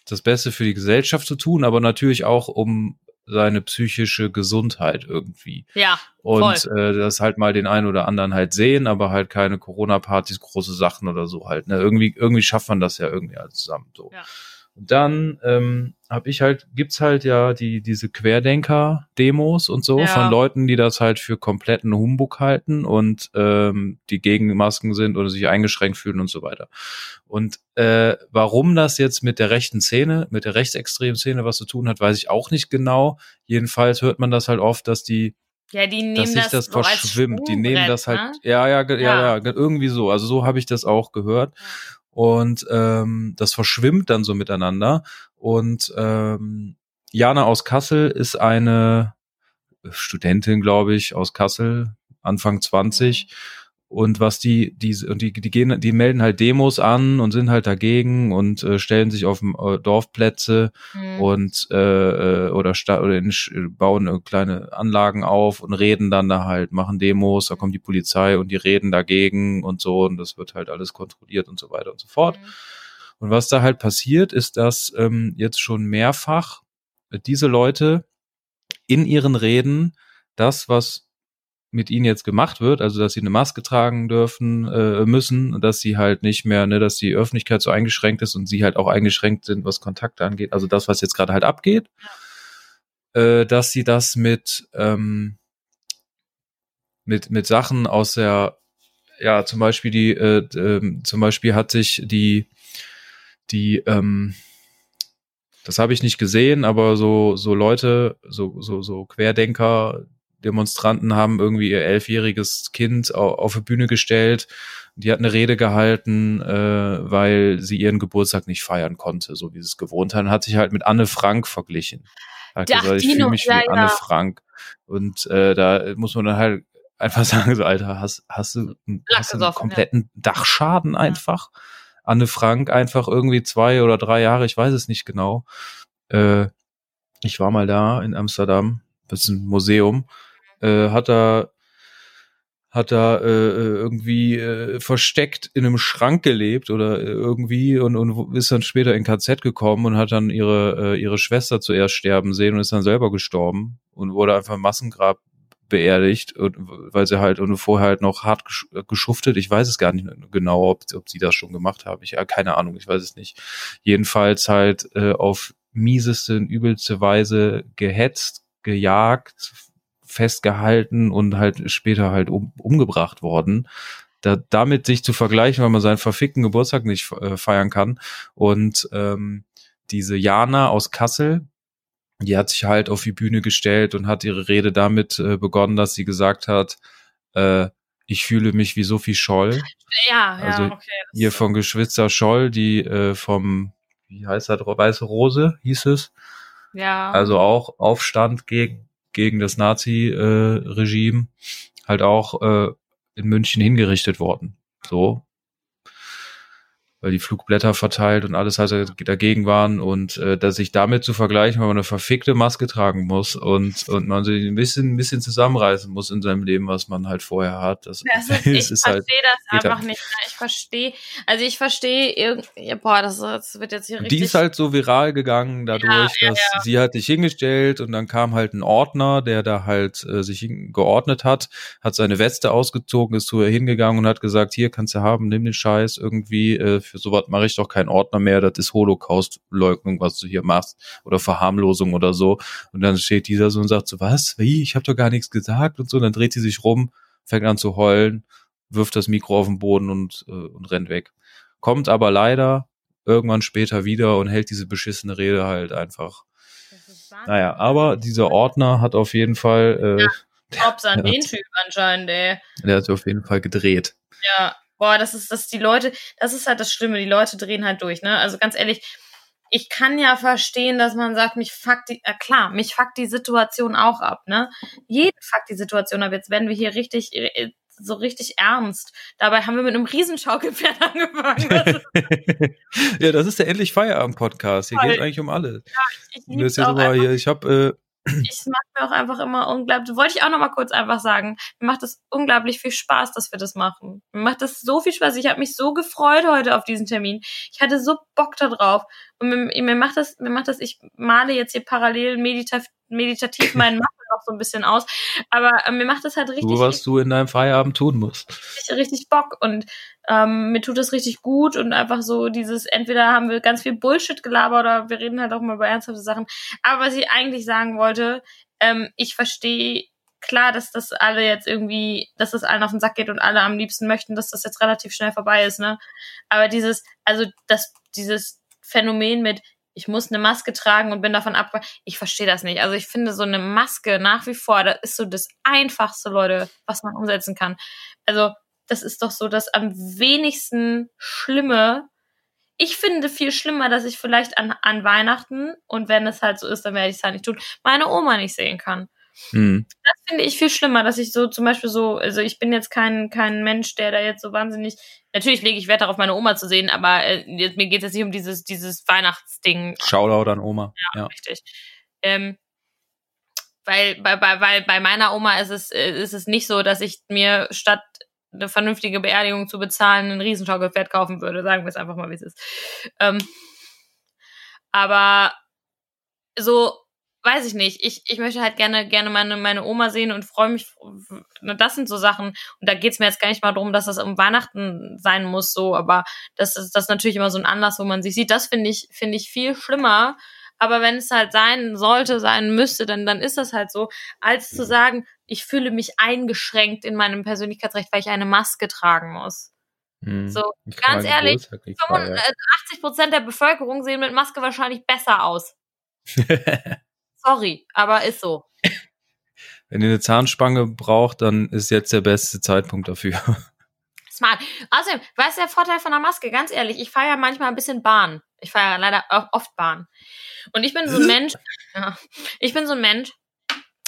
das Beste für die Gesellschaft zu tun aber natürlich auch um seine psychische Gesundheit irgendwie Ja, und äh, das halt mal den einen oder anderen halt sehen aber halt keine Corona-Partys große Sachen oder so halt ne irgendwie irgendwie schafft man das ja irgendwie alles zusammen so Ja. Und dann ähm, habe ich halt, gibt's halt ja die diese Querdenker-Demos und so Ja. von Leuten, die das halt für kompletten Humbug halten und ähm, die gegen Masken sind oder sich eingeschränkt fühlen und so weiter. Und äh, warum das jetzt mit der rechten Szene, mit der rechtsextremen Szene was zu tun hat, weiß ich auch nicht genau. Jedenfalls hört man das halt oft, dass die ja, die nehmen dass sich das, das verschwimmt. Die nehmen das halt, Ne? ja, ja, ja, Ja. ja, ge- irgendwie so. Also so habe ich das auch gehört. Ja. Und ähm, das verschwimmt dann so miteinander. Und ähm, Jana aus Kassel ist eine Studentin, glaube ich, aus Kassel, Anfang 20. Mhm. Und was die, die, und die, die gehen, die melden halt Demos an und sind halt dagegen und äh, stellen sich auf äh, Dorfplätze Mhm. und äh, äh, oder, sta oder in, bauen äh, kleine Anlagen auf und reden dann da halt, machen Demos, da kommt die Polizei und die reden dagegen und so und das wird halt alles kontrolliert und so weiter und so fort. Mhm. Und was da halt passiert, ist, dass ähm, jetzt schon mehrfach diese Leute in ihren Reden das, was mit ihnen jetzt gemacht wird, also dass sie eine Maske tragen dürfen äh, müssen, dass sie halt nicht mehr, ne, dass die Öffentlichkeit so eingeschränkt ist und sie halt auch eingeschränkt sind, was Kontakte angeht, also das, was jetzt gerade halt abgeht, äh, dass sie das mit ähm, mit mit Sachen aus der ja zum Beispiel die äh, ähm, zum Beispiel hat sich die die ähm, das habe ich nicht gesehen, aber so, so Leute, so, so, so Querdenker, Demonstranten haben irgendwie ihr elfjähriges Kind auf, die Bühne gestellt. Die hat eine Rede gehalten, äh, weil sie ihren Geburtstag nicht feiern konnte, so wie sie es gewohnt hat. Und hat sich halt mit Anne Frank verglichen. Hat gesagt, ich Dino, fühle mich ja, wie Anne ja. Frank. Und äh, da muss man dann halt einfach sagen, so Alter, hast, hast du, einen- hast einen gesoffen, ja. kompletten Dachschaden einfach? Anne Frank einfach irgendwie zwei oder drei Jahre, ich weiß es nicht genau. Äh, ich war mal da in Amsterdam, das ist ein Museum, äh, hat da hat da äh, äh, irgendwie äh, versteckt in einem Schrank gelebt oder äh, irgendwie und, und ist dann später in KZ gekommen und hat dann ihre äh, ihre Schwester zuerst sterben sehen und ist dann selber gestorben und wurde einfach im Massengrab beerdigt und weil sie halt und vorher halt noch hart gesch- geschuftet. Ich weiß es gar nicht genau, ob, ob sie das schon gemacht haben. Ich keine Ahnung, ich weiß es nicht. Jedenfalls halt äh, auf mieseste und übelste Weise gehetzt, gejagt, festgehalten und halt später halt um, umgebracht worden. Da, damit sich zu vergleichen, weil man seinen verfickten Geburtstag nicht äh, feiern kann. Und ähm, diese Jana aus Kassel, die hat sich halt auf die Bühne gestellt und hat ihre Rede damit äh, begonnen, dass sie gesagt hat, äh, ich fühle mich wie Sophie Scholl, Ja, ja, Also okay. das- hier von Geschwister Scholl, die äh, vom, wie heißt das, Weiße Rose hieß es, ja. also auch Aufstand gegen, gegen das Nazi-Regime, halt auch äh, in München hingerichtet worden. So. Weil die Flugblätter verteilt und alles halt dagegen waren und äh, dass sich damit zu vergleichen, weil man eine verfickte Maske tragen muss und, und man sich ein bisschen, ein bisschen zusammenreißen muss in seinem Leben, was man halt vorher hat. Das, Das ist, ich es verstehe halt, das einfach halt. nicht. mehr. Ich verstehe, also ich verstehe irgendwie, boah, das, das wird jetzt hier Die richtig. ist halt so viral gegangen dadurch, Ja, ja, dass sie hat sich hingestellt und dann kam halt ein Ordner, der da halt äh, sich geordnet hat, hat seine Weste ausgezogen, ist zu ihr hingegangen und hat gesagt, hier kannst du haben, nimm den Scheiß irgendwie, äh, für sowas mache ich doch keinen Ordner mehr, das ist Holocaust-Leugnung, was du hier machst oder Verharmlosung oder so. Und dann steht dieser so und sagt so, was, wie, ich habe doch gar nichts gesagt und so, und dann dreht sie sich rum, fängt an zu heulen, wirft das Mikro auf den Boden und, äh, und rennt weg. Kommt aber leider irgendwann später wieder und hält diese beschissene Rede halt einfach. Naja, aber dieser Ordner hat auf jeden Fall, äh, Props an Ja. den Typ anscheinend, ey. der hat sich auf jeden Fall gedreht. Ja, boah, das ist, das die Leute, das ist halt das Schlimme, die Leute drehen halt durch, ne? Also ganz ehrlich, ich kann ja verstehen, dass man sagt, mich fuckt die, äh, klar, mich fuckt die Situation auch ab, ne? Jeden fuckt die Situation ab. Jetzt werden wir hier richtig, äh, so richtig ernst. Dabei haben wir mit einem Riesenschaukelpferd angefangen. Ist, ja, das ist der endlich Feierabend-Podcast. Hier geht eigentlich um alles. ich auch aber einfach. hier, ich habe äh, ich macht mir auch einfach immer unglaublich, wollte ich auch noch mal kurz einfach sagen, mir macht es unglaublich viel Spaß, dass wir das machen. Mir macht das so viel Spaß. Ich habe mich so gefreut heute auf diesen Termin. Ich hatte so Bock da drauf. Und mir, mir macht das, mir macht das, ich male jetzt hier parallel meditativ, meditativ meinen Mappen noch so ein bisschen aus. Aber äh, mir macht das halt richtig, du, was du in deinem Feierabend tun musst. richtig, richtig Bock. Und ähm, mir tut das richtig gut und einfach so dieses, entweder haben wir ganz viel Bullshit gelabert oder wir reden halt auch mal über ernsthafte Sachen. Aber was ich eigentlich sagen wollte, ähm, ich verstehe klar, dass das alle jetzt irgendwie, dass das allen auf den Sack geht und alle am liebsten möchten, dass das jetzt relativ schnell vorbei ist, ne? Aber dieses, also das, dieses Phänomen mit, ich muss eine Maske tragen und bin davon ab, ich verstehe das nicht. Also ich finde so eine Maske nach wie vor, das ist so das einfachste, Leute, was man umsetzen kann. Also das ist doch so das am wenigsten Schlimme. Ich finde viel schlimmer, dass ich vielleicht an, an Weihnachten, und wenn es halt so ist, dann werde ich es halt nicht tun, meine Oma nicht sehen kann. Hm. Das finde ich viel schlimmer, dass ich so zum Beispiel so, also ich bin jetzt kein, kein Mensch, der da jetzt so wahnsinnig, natürlich lege ich Wert darauf, meine Oma zu sehen, aber äh, jetzt, mir geht es jetzt nicht um dieses, dieses Weihnachtsding Shoutout an Oma. Ja. richtig. Ähm, weil bei, bei, weil bei meiner Oma ist es, äh, ist es nicht so, dass ich mir statt eine vernünftige Beerdigung zu bezahlen, ein Riesenschaukelpferd kaufen würde. Sagen wir es einfach mal, wie es ist. Ähm, aber so, weiß ich nicht. Ich, ich möchte halt gerne, gerne meine, meine Oma sehen und freue mich. Das sind so Sachen. Und da geht's mir jetzt gar nicht mal darum, dass das um Weihnachten sein muss, so, aber das ist das ist natürlich immer so ein Anlass, wo man sich sieht. Das finde ich, finde ich viel schlimmer. Aber wenn es halt sein sollte, sein müsste, dann, dann ist das halt so, als zu sagen, ich fühle mich eingeschränkt in meinem Persönlichkeitsrecht, weil ich eine Maske tragen muss. Hm. So, Ich ganz ehrlich, Geburtstag nicht feiern. 85 Prozent der Bevölkerung sehen mit Maske wahrscheinlich besser aus. Sorry, aber ist so. Wenn ihr eine Zahnspange braucht, dann ist jetzt der beste Zeitpunkt dafür. Smart. Außerdem, was ist der Vorteil von der Maske? Ganz ehrlich, ich fahre ja manchmal ein bisschen Bahn. Ich fahre ja leider oft Bahn. Und ich bin so ein Mensch, ja, ich bin so ein Mensch,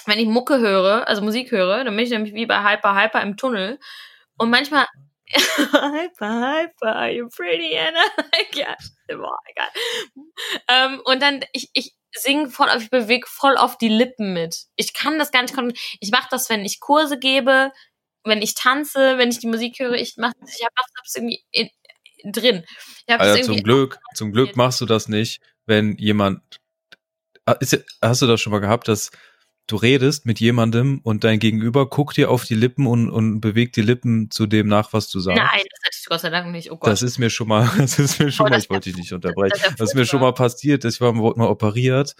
wenn ich Mucke höre, also Musik höre, dann bin ich nämlich wie bei Hyper Hyper im Tunnel. Und manchmal Hyper, hyper, are you pretty? And ja, boah, egal. Ähm, und dann, ich, ich singe voll, ich bewege voll auf die Lippen mit. Ich kann das gar nicht, ich mache das, wenn ich Kurse gebe, wenn ich tanze, wenn ich die Musik höre, ich mache ich habe das irgendwie in, drin. also zum Glück, zum Glück machst du das nicht, wenn jemand ah, ist, hast du das schon mal gehabt, dass du redest mit jemandem und dein Gegenüber guckt dir auf die Lippen und, und bewegt die Lippen zu dem nach, was du sagst. Nein, das hatte ich Gott sei Dank nicht. Oh Gott. Das ist mir schon mal, das ist mir schon oh, mal, ich wollte dich nicht unterbrechen. Das, das ist mir schon mal passiert. Ich war mal operiert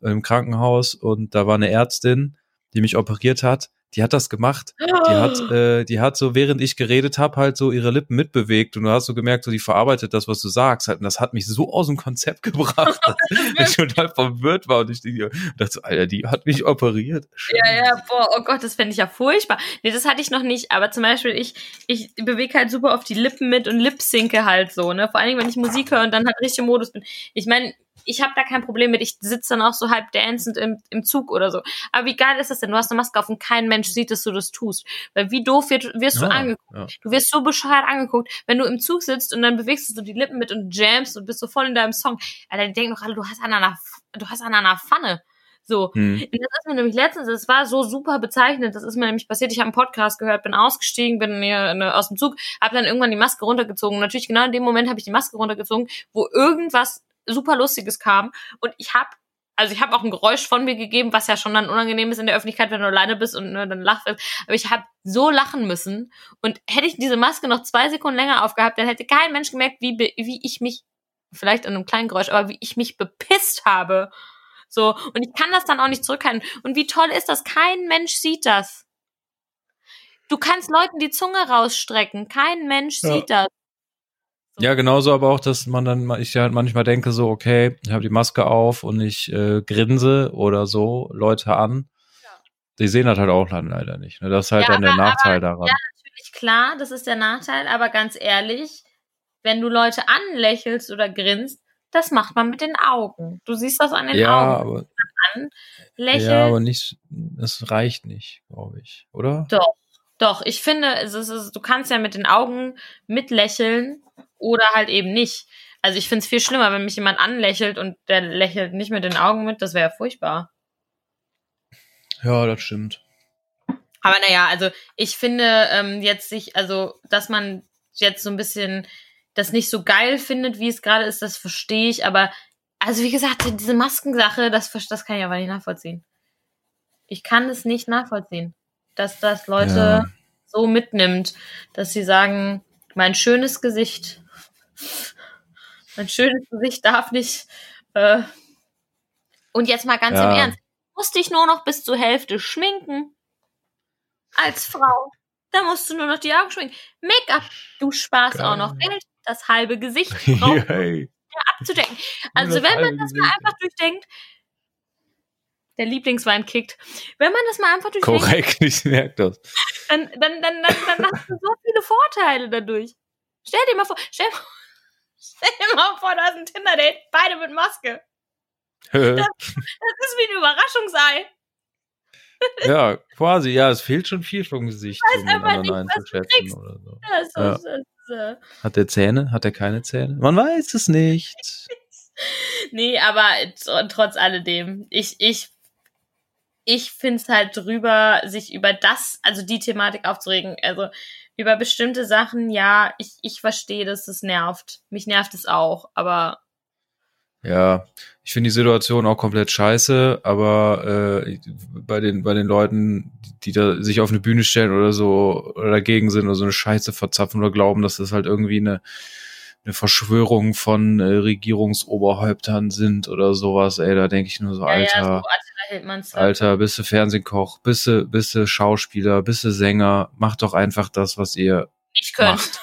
im Krankenhaus und da war eine Ärztin, die mich operiert hat die hat das gemacht. Die hat, äh, die hat so, während ich geredet habe, halt so ihre Lippen mitbewegt und du hast so gemerkt, so die verarbeitet das, was du sagst. Halt, und das hat mich so aus dem Konzept gebracht, dass ich total verwirrt war und ich dachte so, Alter, die hat mich operiert. Ja, ja, boah, oh Gott, das fände ich ja furchtbar. Nee, das hatte ich noch nicht, aber zum Beispiel, ich, ich bewege halt super auf die Lippen mit und lipsinke halt so, ne? Vor allen Dingen, wenn ich Musik höre und dann halt richtig im Modus bin. Ich meine, ich habe da kein Problem mit. Ich sitze dann auch so halb dancend im, im Zug oder so. Aber wie geil ist das denn? Du hast eine Maske auf und kein Mensch sieht, dass du das tust. Weil wie doof wird, wirst du angeguckt. Ja. Du wirst so bescheuert angeguckt, wenn du im Zug sitzt und dann bewegst du so die Lippen mit und jamst und bist so voll in deinem Song. Alter, die denken doch alle, du hast an einer, du hast an einer Pfanne. So. Hm. Das ist mir nämlich letztens, das war so super bezeichnend, das ist mir nämlich passiert, ich habe einen Podcast gehört, bin ausgestiegen, bin hier aus dem Zug, habe dann irgendwann die Maske runtergezogen. Und natürlich genau in dem Moment habe ich die Maske runtergezogen, wo irgendwas super Lustiges kam. Und ich habe also ich habe auch ein Geräusch von mir gegeben, was ja schon dann unangenehm ist in der Öffentlichkeit, wenn du alleine bist und ne, dann lachst. Aber ich habe so lachen müssen. Und hätte ich diese Maske noch zwei Sekunden länger aufgehabt, dann hätte kein Mensch gemerkt, wie, wie ich mich, vielleicht in einem kleinen Geräusch, aber wie ich mich bepisst habe. So, und ich kann das dann auch nicht zurückhalten. Und wie toll ist das? Kein Mensch sieht das. Du kannst Leuten die Zunge rausstrecken. Kein Mensch ja. sieht das. Ja, genauso aber auch, dass man dann, ich halt manchmal denke so, okay, ich habe die Maske auf und ich äh, grinse oder so Leute an. Ja. Die sehen das halt auch dann leider nicht. Ne? Das ist halt ja, dann der Nachteil aber, daran. Ja, natürlich, klar, das ist der Nachteil, aber ganz ehrlich, wenn du Leute anlächelst oder grinst, das macht man mit den Augen. Du siehst das an den ja, Augen. Aber, anlächelt. Ja, aber nicht, das reicht nicht, glaube ich, oder? Doch, doch. Ich finde, es ist, du kannst ja mit den Augen mitlächeln oder halt eben nicht. Also ich finde es viel schlimmer, wenn mich jemand anlächelt und der lächelt nicht mit den Augen mit, das wäre ja furchtbar. Ja, das stimmt. Aber naja, also ich finde ähm, jetzt sich, also dass man jetzt so ein bisschen das nicht so geil findet, wie es gerade ist, das verstehe ich. Aber also wie gesagt, diese Maskensache, das, das kann ich aber nicht nachvollziehen. Ich kann es nicht nachvollziehen, dass das Leute ja. so mitnimmt, dass sie sagen, mein schönes Gesicht mein schönes Gesicht darf nicht. Äh und jetzt mal ganz ja. im Ernst. Musst dich nur noch bis zur Hälfte schminken. Als Frau. Da musst du nur noch die Augen schminken. Make-up. Du sparst Geil. auch noch Geld. Das halbe Gesicht braucht abzudecken. Also, wenn man das mal einfach durchdenkt, der Lieblingswein kickt. Wenn man das mal einfach durchdenkt. Korrekt, ich merke das. Dann, dann, dann, dann, dann hast du so viele Vorteile dadurch. Stell dir mal vor, stell, stell dir mal vor, du hast ein Tinder-Date, beide mit Maske. das, das ist wie ein Überraschungsei. ja, quasi, ja, es fehlt schon viel vom Gesicht, um den anderen einzuschätzen oder so. Ja. ist, das ist, Hat der Zähne? Hat er keine Zähne? Man weiß es nicht. nee, aber trotz alledem, ich, ich, ich finde es halt drüber, sich über das, also die Thematik aufzuregen. Also über bestimmte Sachen, ja, ich, ich verstehe, dass es nervt. Mich nervt es auch, aber. Ja, ich finde die Situation auch komplett scheiße, aber äh, bei den bei den Leuten, die da sich auf eine Bühne stellen oder so oder dagegen sind oder so eine Scheiße verzapfen oder glauben, dass das halt irgendwie eine eine Verschwörung von äh, Regierungsoberhäuptern sind oder sowas, ey, da denke ich nur so, ja, Alter, ja, so hält man's Alter, bist du Fernsehkoch, bist du, bist du Schauspieler, bist du Sänger, mach doch einfach das, was ihr nicht könnt. Macht.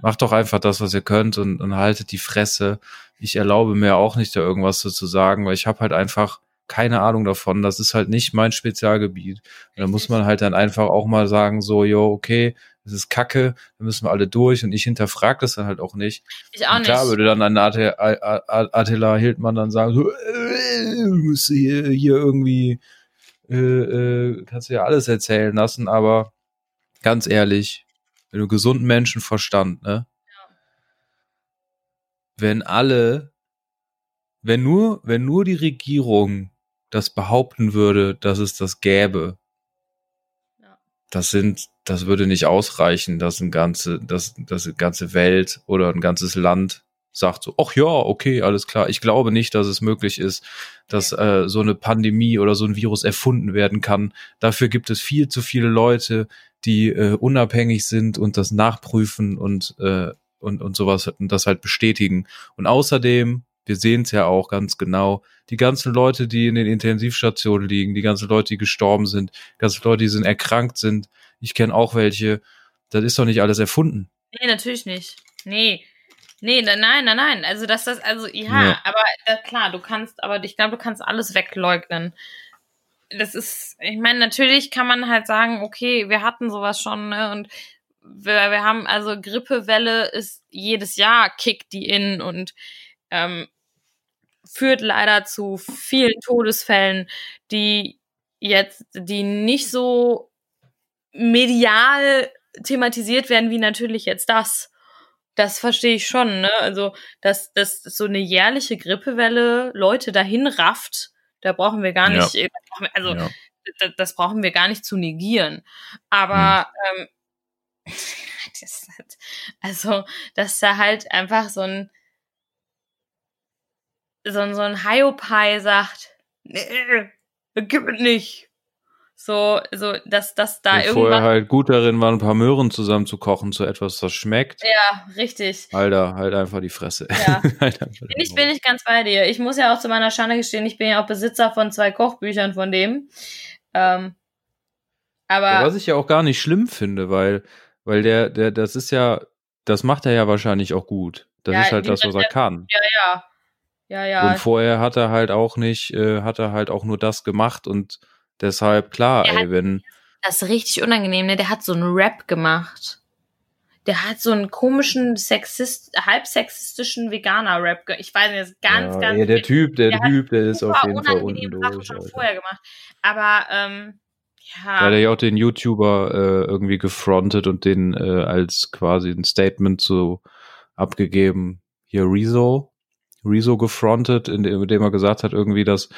Macht doch einfach das, was ihr könnt und, und haltet die Fresse. Ich erlaube mir auch nicht, da irgendwas zu sagen, weil ich habe halt einfach keine Ahnung davon. Das ist halt nicht mein Spezialgebiet. Und da muss man halt dann einfach auch mal sagen, so, jo, okay, das ist Kacke, da müssen wir alle durch und ich hinterfrage das dann halt auch nicht. Ich auch und klar nicht. würde dann ein Attila Hildmann dann sagen, so, äh, du musst hier, hier irgendwie, äh, äh, kannst du ja alles erzählen lassen, aber ganz ehrlich, wenn du gesunden Menschenverstand, ne? Wenn alle, wenn nur, wenn nur die Regierung das behaupten würde, dass es das gäbe, Ja. das sind, das würde nicht ausreichen, dass ein ganze, dass, dass eine ganze Welt oder ein ganzes Land sagt so, ach ja, okay, alles klar. Ich glaube nicht, dass es möglich ist, dass äh, so eine Pandemie oder so ein Virus erfunden werden kann. Dafür gibt es viel zu viele Leute, die äh, unabhängig sind und das nachprüfen und äh, und und sowas und das halt bestätigen. Und außerdem, wir sehen es ja auch ganz genau, die ganzen Leute, die in den Intensivstationen liegen, die ganzen Leute, die gestorben sind, die ganzen Leute, die sind erkrankt sind. Ich kenne auch welche. Das ist doch nicht alles erfunden. Nee, natürlich nicht. Nee. Nee, ne- nein, nein, nein. Also, dass das, also, ja, Ja. aber äh, klar, du kannst, aber ich glaube, du kannst alles wegleugnen. Das ist, ich meine, natürlich kann man halt sagen, okay, wir hatten sowas schon, ne, und wir, wir haben, also Grippewelle ist jedes Jahr kickt die in und ähm, führt leider zu vielen Todesfällen, die jetzt, die nicht so medial thematisiert werden wie natürlich jetzt das. Das verstehe ich schon, ne? Also, dass, dass so eine jährliche Grippewelle Leute dahin rafft, da brauchen wir gar Ja. nicht, äh, also ja. d- das brauchen wir gar nicht zu negieren. Aber ähm, das also, dass da halt einfach so ein so ein, so ein Hiopai sagt, nee, gib es nicht. So, so, dass, dass da Und vorher halt gut darin war, ein paar Möhren zusammen zu kochen zu etwas, das schmeckt. Ja, richtig. Alter, halt einfach die Fresse. Ja. halt die Ich bin nicht ganz bei dir. Ich muss ja auch zu meiner Schande gestehen, ich bin ja auch Besitzer von zwei Kochbüchern von dem. Ähm, aber Ja, was ich ja auch gar nicht schlimm finde, weil, weil der, der, das ist ja, das macht er ja wahrscheinlich auch gut. Das Ja, ist halt das, was er kann. ja, ja, ja. Und vorher hat er halt auch nicht, äh, hat er halt auch nur das gemacht und deshalb, klar, Der ey, wenn, Das ist richtig unangenehm, ne? Der hat so einen Rap gemacht. Der hat so einen komischen, sexist, halb sexistischen Veganer-Rap. Ich weiß nicht, das ist ganz, ja, ganz. ey, der Typ, der, der Typ, der ist auf jeden Fall unangenehme unten Sachen durch. schon Alter. vorher gemacht. Aber, ähm, Da hat er ja. ja auch den YouTuber äh, irgendwie gefrontet und den äh, als quasi ein Statement so abgegeben. Hier Rezo, Rezo gefrontet, in dem, indem er gesagt hat irgendwie, dass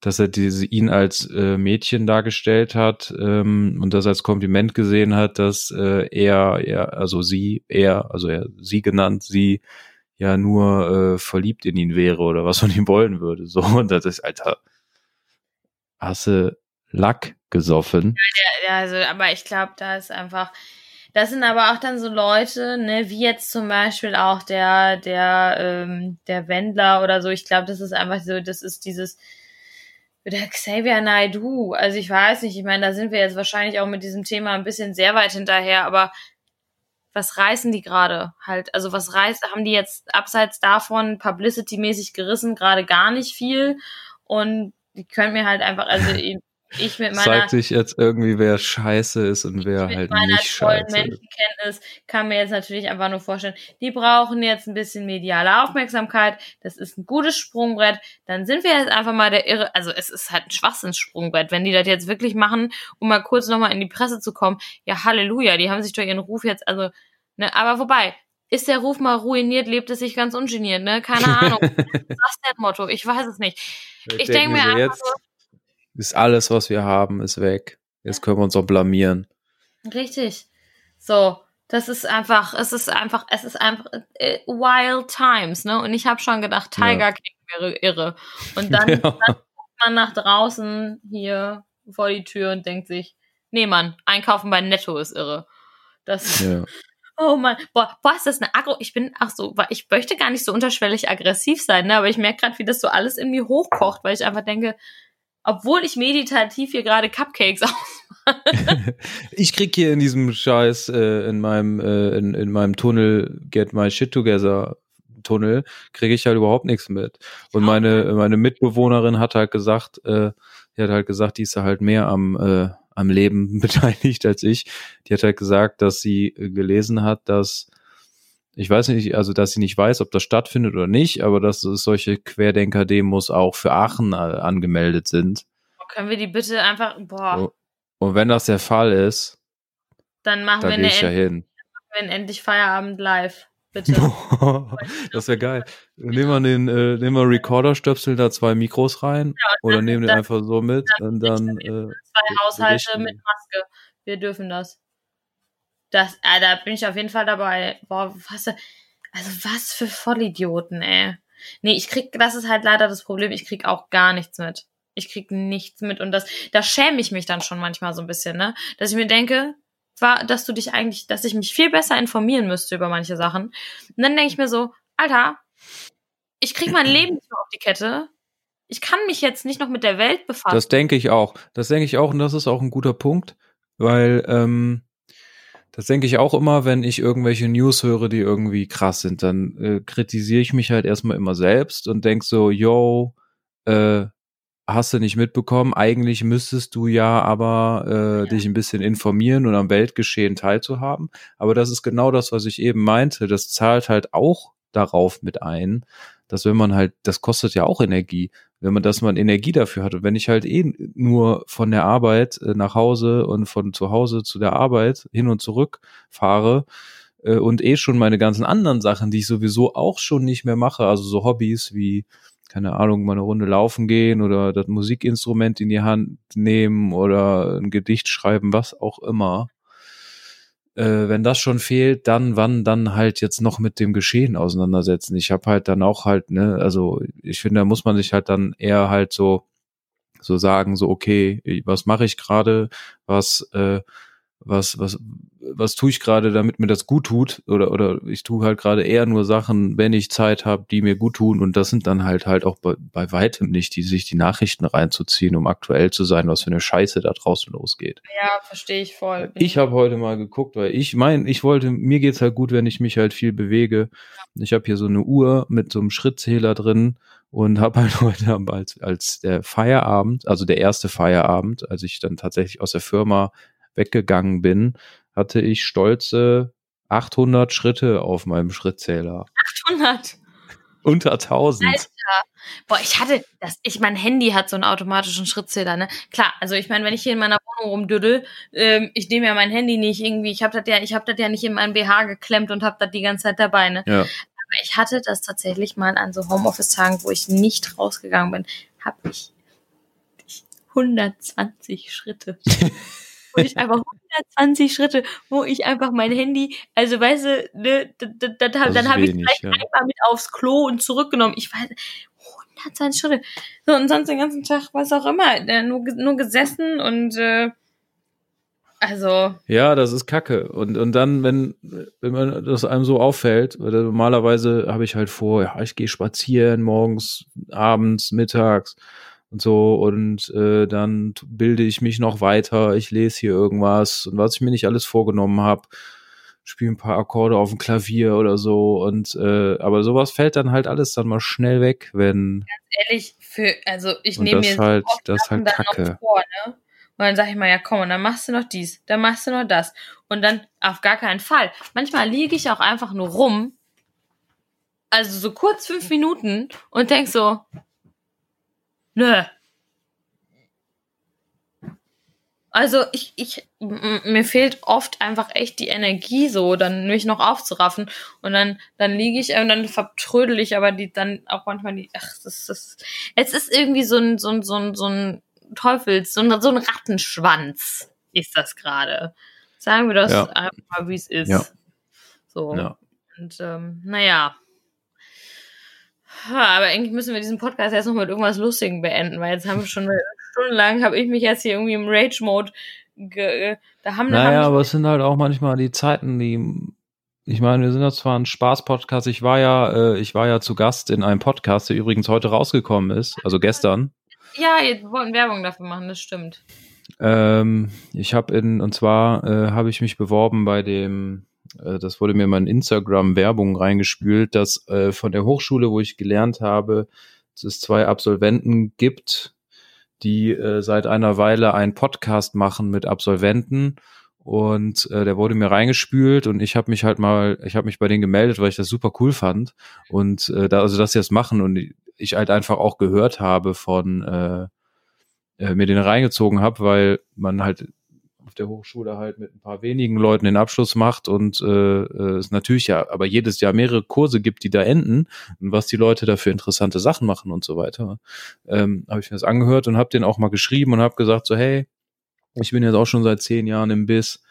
dass er diese ihn als äh, Mädchen dargestellt hat ähm, und das als Kompliment gesehen hat, dass äh, er, er, also sie, er, also er, sie genannt, sie ja nur äh, verliebt in ihn wäre oder was von ihm wollen würde. So, und das ist, Alter, hast du Lack gesoffen? Ja, also, aber ich glaube, da ist einfach. Das sind aber auch dann so Leute, ne, wie jetzt zum Beispiel auch der, der, ähm, der Wendler oder so. Ich glaube, das ist einfach so, das ist dieses, der Xavier Naidoo. Also ich weiß nicht, ich meine, da sind wir jetzt wahrscheinlich auch mit diesem Thema ein bisschen sehr weit hinterher, aber was reißen die gerade halt? Also was reißt, haben die jetzt abseits davon publicity-mäßig gerissen? Gerade gar nicht viel. Und die können mir halt einfach, also ich ich mit meiner zeigt sich jetzt irgendwie, wer scheiße ist und wer mit halt meiner nicht tollen scheiße ist. Menschenkenntnis kann mir jetzt natürlich einfach nur vorstellen, die brauchen jetzt ein bisschen mediale Aufmerksamkeit. Das ist ein gutes Sprungbrett. Dann sind wir jetzt einfach mal der irre, also es ist halt ein Schwachsinnssprungbrett. Wenn die das jetzt wirklich machen, um mal kurz nochmal in die Presse zu kommen, ja Halleluja, die haben sich doch ihren Ruf jetzt, also, ne, aber wobei, ist der Ruf mal ruiniert, lebt es sich ganz ungeniert, ne? Keine Ahnung. Was ist das Motto? Ich weiß es nicht. Ich denk mir so, einfach jetzt ist alles, was wir haben, ist weg. Jetzt können wir uns auch blamieren. Richtig. So, das ist einfach, es ist einfach, es ist einfach äh, wild times, ne? Und ich habe schon gedacht, Tiger Ja. King wäre irre. Und dann, Ja. dann guckt man nach draußen hier vor die Tür und denkt sich, nee, Mann, einkaufen bei Netto ist irre. Das, Ja. oh Mann, boah, boah, ist das eine Agro? Ich bin, ach so, weil ich möchte gar nicht so unterschwellig aggressiv sein, ne? Aber ich merke gerade, wie das so alles in mir hochkocht, weil ich einfach denke, obwohl ich meditativ hier gerade Cupcakes ausmache. ich krieg hier in diesem Scheiß, äh, in meinem, äh, in, in meinem Tunnel Get My Shit Together Tunnel, kriege ich halt überhaupt nichts mit. Und meine, meine Mitbewohnerin hat halt gesagt, äh, die hat halt gesagt, die ist halt mehr am, äh, am Leben beteiligt als ich. Die hat halt gesagt, dass sie äh, gelesen hat, dass ich weiß nicht, also dass sie nicht weiß, ob das stattfindet oder nicht, aber dass es solche Querdenker-Demos auch für Aachen äh, angemeldet sind. Können wir die bitte einfach, boah. Und wenn das der Fall ist, dann machen dann wir, eine ich ja hin. Machen wir endlich Feierabend live. Bitte. das wäre geil. Nehmen wir den, äh, nehmen wir Recorder-Stöpsel da zwei Mikros rein ja, oder nehmen den einfach so mit und dann. Äh, zwei Haushalte mit Maske. Wir dürfen das. Das, äh, da bin ich auf jeden Fall dabei. Boah, was, also was für Vollidioten, ey. Nee, ich krieg, das ist halt leider das Problem, ich krieg auch gar nichts mit. Ich krieg nichts mit und das, da schäme ich mich dann schon manchmal so ein bisschen, ne? Dass ich mir denke, war, dass du dich eigentlich, dass ich mich viel besser informieren müsste über manche Sachen. Und dann denke ich mir so, Alter, ich krieg mein Leben nicht mehr auf die Kette. Ich kann mich jetzt nicht noch mit der Welt befassen. Das denke ich auch. Das denke ich auch und das ist auch ein guter Punkt, weil ähm, das denke ich auch immer, wenn ich irgendwelche News höre, die irgendwie krass sind, dann äh, kritisiere ich mich halt erstmal immer selbst und denk so, yo, äh, hast du nicht mitbekommen, eigentlich müsstest du ja aber äh, ja. dich ein bisschen informieren und am Weltgeschehen teilzuhaben. Aber das ist genau das, was ich eben meinte. Das zahlt halt auch darauf mit ein, dass wenn man halt, das kostet ja auch Energie, wenn man, dass man Energie dafür hat. Und wenn ich halt eh nur von der Arbeit äh, nach Hause und von zu Hause zu der Arbeit hin und zurück fahre, äh, und eh schon meine ganzen anderen Sachen, die ich sowieso auch schon nicht mehr mache, also so Hobbys wie keine Ahnung, mal eine Runde laufen gehen oder das Musikinstrument in die Hand nehmen oder ein Gedicht schreiben, was auch immer. Äh, wenn das schon fehlt, dann wann dann halt jetzt noch mit dem Geschehen auseinandersetzen. Ich habe halt dann auch halt, ne, also ich finde, da muss man sich halt dann eher halt so so sagen, so okay, was mache ich gerade, was äh, was, was, was tue ich gerade, damit mir das gut tut? Oder, oder ich tue halt gerade eher nur Sachen, wenn ich Zeit habe, die mir gut tun. Und das sind dann halt halt auch bei, bei weitem nicht, die sich die Nachrichten reinzuziehen, um aktuell zu sein, was für eine Scheiße da draußen losgeht. Ja, verstehe ich voll. Ich habe heute mal geguckt, weil ich mein, ich wollte, mir geht's halt gut, wenn ich mich halt viel bewege. Ich habe hier so eine Uhr mit so einem Schrittzähler drin und habe halt heute als, als der Feierabend, also der erste Feierabend, als ich dann tatsächlich aus der Firma weggegangen bin, hatte ich stolze 800 Schritte auf meinem Schrittzähler. 800? Unter 1000. Alter. Boah, ich hatte das, ich, mein Handy hat so einen automatischen Schrittzähler, ne? Klar, also ich meine, wenn ich hier in meiner Wohnung rumdüdel, ähm, ich nehme ja mein Handy nicht irgendwie, ich habe das ja, ich habe das ja nicht in meinen BH geklemmt und habe das die ganze Zeit dabei, ne? Ja. Aber ich hatte das tatsächlich mal an so Homeoffice-Tagen, wo ich nicht rausgegangen bin, habe ich 120 Schritte. wo ich einfach 120 Schritte, wo ich einfach mein Handy, also weißt du, ne, da, da, da, dann habe ich vielleicht ja. einmal mit aufs Klo und zurückgenommen. Ich weiß, 120 Schritte. So, und sonst den ganzen Tag, was auch immer, nur, nur gesessen und äh, also. Ja, das ist Kacke. Und, und dann, wenn, wenn man das einem so auffällt, weil normalerweise habe ich halt vor, ja, ich gehe spazieren morgens, abends, mittags und so und äh, dann bilde ich mich noch weiter, ich lese hier irgendwas und was ich mir nicht alles vorgenommen habe, spiele ein paar Akkorde auf dem Klavier oder so und äh, aber sowas fällt dann halt alles dann mal schnell weg, wenn ganz ehrlich für also ich nehme mir halt, das ist halt Kacke. Vor, ne? Und dann sage ich mal, ja komm, und dann machst du noch dies, dann machst du noch das. Und dann auf gar keinen Fall. Manchmal liege ich auch einfach nur rum, also so kurz fünf Minuten und denk so, Nö. Also ich, ich, mir fehlt oft einfach echt die Energie so, dann mich noch aufzuraffen und dann, dann liege ich und dann vertrödel ich aber die dann auch manchmal die, ach, das ist, es ist irgendwie so ein, so ein, so ein, so ein Teufels, so ein, so ein Rattenschwanz ist das gerade. Sagen wir das ja. einfach mal, wie es ist. Ja. So. Ja. Und ähm, naja. Aber eigentlich müssen wir diesen Podcast jetzt noch mit irgendwas Lustigem beenden, weil jetzt haben wir schon stundenlang, habe ich mich jetzt hier irgendwie im Rage-Mode da haben Naja, haben aber es sind halt auch manchmal die Zeiten, die ich meine, wir sind ja zwar ein Spaß-Podcast. Ich war ja, äh, ich war ja zu Gast in einem Podcast, der übrigens heute rausgekommen ist, also gestern. Ja, wir wollten Werbung dafür machen, das stimmt. Ähm, ich habe in, und zwar äh, habe ich mich beworben bei dem, äh, das wurde mir in mein Instagram-Werbung reingespült, dass äh, von der Hochschule, wo ich gelernt habe, es zwei Absolventen gibt, die äh, seit einer Weile einen Podcast machen mit Absolventen. Und äh, der wurde mir reingespült und ich habe mich halt mal, ich habe mich bei denen gemeldet, weil ich das super cool fand. Und äh, da, also dass sie das machen und ich halt einfach auch gehört habe von äh, äh, mir den reingezogen habe, weil man halt auf der Hochschule halt mit ein paar wenigen Leuten den Abschluss macht und äh, äh, es natürlich ja aber jedes Jahr mehrere Kurse gibt, die da enden und was die Leute da für interessante Sachen machen und so weiter, ähm, habe ich mir das angehört und habe den auch mal geschrieben und habe gesagt so hey, ich bin jetzt auch schon seit zehn Jahren im Biss,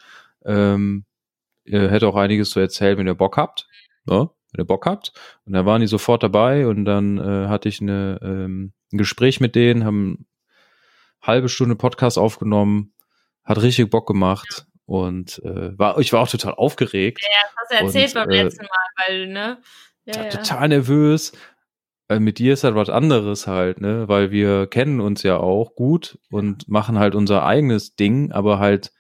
ähm, ihr hätte auch einiges zu erzählen, wenn ihr Bock habt, ne? wenn ihr Bock habt und da waren die sofort dabei und dann äh, hatte ich eine, ähm, ein Gespräch mit denen, haben halbe Stunde Podcast aufgenommen, hat richtig Bock gemacht und äh, war, ich war auch total aufgeregt. Ja, das hast du erzählt und, beim äh, letzten Mal, weil, ne? Ja, ja. Total nervös. Weil mit dir ist halt was anderes halt, ne? Weil wir kennen uns ja auch gut und machen halt unser eigenes Ding, aber halt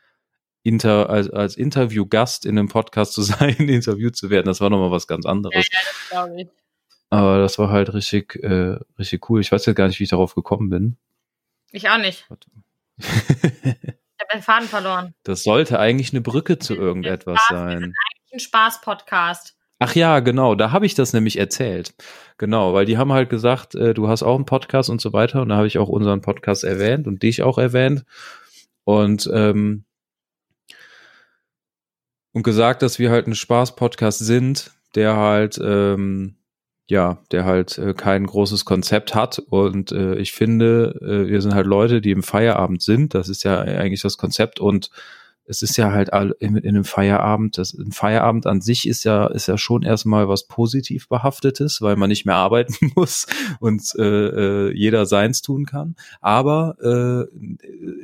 inter, als, als Interviewgast in einem Podcast zu sein, interviewt zu werden, das war nochmal was ganz anderes. Ja, ja das glaube ich. Aber das war halt richtig, äh, richtig cool. Ich weiß ja gar nicht, wie ich darauf gekommen bin. Ich auch nicht. habe den Faden verloren. Das sollte eigentlich eine Brücke zu irgendetwas Spaß, sein. Das ist eigentlich ein Spaß-Podcast. Ach ja, genau, da habe ich das nämlich erzählt. Genau, weil die haben halt gesagt, äh, du hast auch einen Podcast und so weiter. Und da habe ich auch unseren Podcast erwähnt und dich auch erwähnt. Und, ähm, und gesagt, dass wir halt ein Spaß-Podcast sind, der halt ähm, ja, der halt äh, kein großes Konzept hat. Und äh, ich finde, äh, wir sind halt Leute, die im Feierabend sind. Das ist ja eigentlich das Konzept. Und es ist ja halt in, in einem Feierabend, das, ein Feierabend an sich ist ja, ist ja schon erstmal was positiv behaftetes, weil man nicht mehr arbeiten muss und äh, äh, jeder seins tun kann. Aber äh,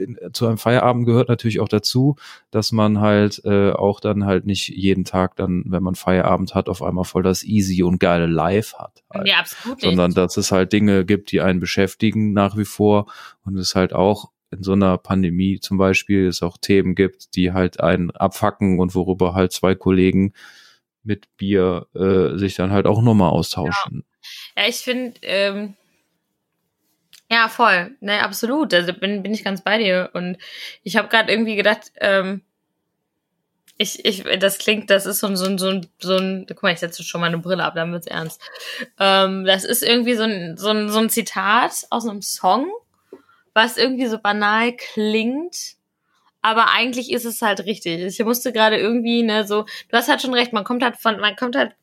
in, zu einem Feierabend gehört natürlich auch dazu, dass man halt äh, auch dann halt nicht jeden Tag dann, wenn man Feierabend hat, auf einmal voll das easy und geile Live hat. Halt. Ja, absolut. Sondern dass es halt Dinge gibt, die einen beschäftigen nach wie vor und es halt auch in so einer Pandemie zum Beispiel es auch Themen gibt, die halt einen abfacken und worüber halt zwei Kollegen mit Bier äh, sich dann halt auch nochmal austauschen. Ja, ja ich finde, ähm, ja, voll, ne, absolut. Also bin, bin ich ganz bei dir. Und ich habe gerade irgendwie gedacht, ähm, ich, ich, das klingt, das ist so ein, so ein, so ein, so ein guck mal, ich setze schon mal eine Brille ab, dann wird's ernst. Ähm, das ist irgendwie so ein, so ein, so ein Zitat aus einem Song was irgendwie so banal klingt, aber eigentlich ist es halt richtig. Ich musste gerade irgendwie, ne, so, du hast halt schon recht, man kommt halt von, man kommt halt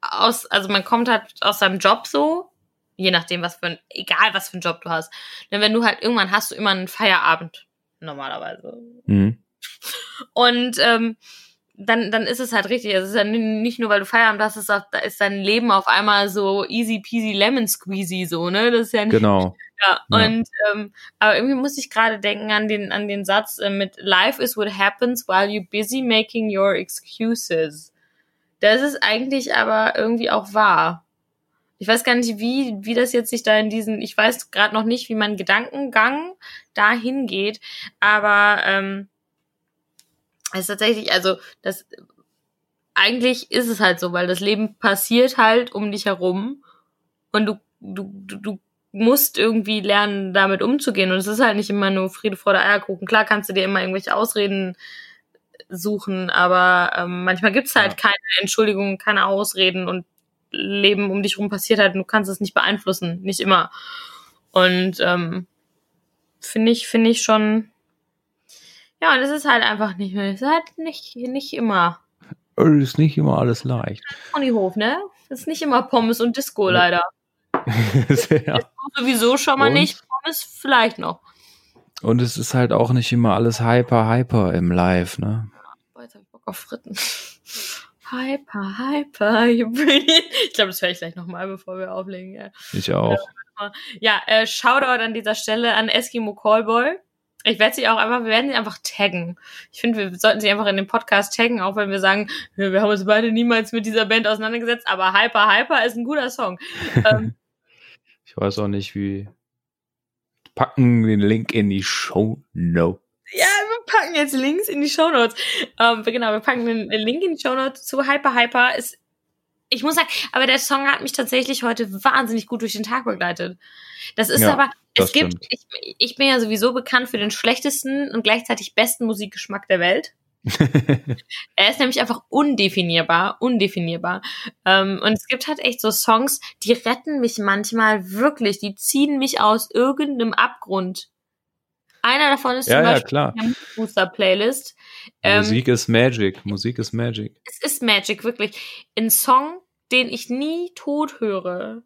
aus, also man kommt halt aus seinem Job so, je nachdem, was für ein, egal was für einen Job du hast. Denn wenn du halt irgendwann hast du immer einen Feierabend, normalerweise. Mhm. Und ähm, dann, dann ist es halt richtig. Es ist ja nicht nur, weil du Feierabend hast, ist auch, da ist dein Leben auf einmal so easy peasy lemon squeezy so, ne? Das ist ja nicht, genau. Ja, ja. und ähm, aber irgendwie muss ich gerade denken an den an den Satz äh, mit Life is what happens while you're busy making your excuses. Das ist eigentlich aber irgendwie auch wahr. Ich weiß gar nicht, wie wie das jetzt sich da in diesen. Ich weiß gerade noch nicht, wie mein Gedankengang dahin geht, aber ähm, es ist tatsächlich, also das eigentlich ist es halt so, weil das Leben passiert halt um dich herum und du du du musst irgendwie lernen, damit umzugehen. Und es ist halt nicht immer nur Friede, Freude, Eierkuchen. Klar kannst du dir immer irgendwelche Ausreden suchen, aber ähm, manchmal gibt's halt ja. keine Entschuldigung, keine Ausreden und Leben um dich rum passiert halt und du kannst es nicht beeinflussen, nicht immer. Und ähm, finde ich, finde ich schon, ja, und es ist halt einfach nicht mehr, es ist halt nicht, nicht immer. Es ist nicht immer alles leicht. Ponyhof, ne? Es ist nicht immer Pommes und Disco, leider. ja. sowieso schon mal und? nicht, Pommes vielleicht noch. Und es ist halt auch nicht immer alles hyper, hyper im Live, ne? Boah, jetzt hab ich Bock auf Fritten. Hyper, hyper. Ich glaube, das höre ich gleich nochmal, bevor wir auflegen. Ja. Ich auch. Ja, äh, Shoutout an dieser Stelle an Eskimo Callboy. Ich werde sie auch einfach, wir werden sie einfach taggen. Ich finde, wir sollten sie einfach in den Podcast taggen, auch wenn wir sagen, wir haben uns beide niemals mit dieser Band auseinandergesetzt, aber Hyper Hyper ist ein guter Song. ähm, ich weiß auch nicht, wie, packen den Link in die Show Notes. Ja, wir packen jetzt Links in die Show Notes. Ähm, genau, wir packen den Link in die Show Notes zu Hyper Hyper. Ist, ich muss sagen, aber der Song hat mich tatsächlich heute wahnsinnig gut durch den Tag begleitet. Das ist Ja, aber, das es gibt, ich, ich bin ja sowieso bekannt für den schlechtesten und gleichzeitig besten Musikgeschmack der Welt. Er ist nämlich einfach undefinierbar, undefinierbar. Ähm, und es gibt halt echt so Songs, die retten mich manchmal wirklich, die ziehen mich aus irgendeinem Abgrund. Einer davon ist ja, zum ja, Beispiel klar. die Booster Playlist. Ähm, Musik ist Magic. Musik ist Magic. Es ist Magic, wirklich. Ein Song, den ich nie tot höre.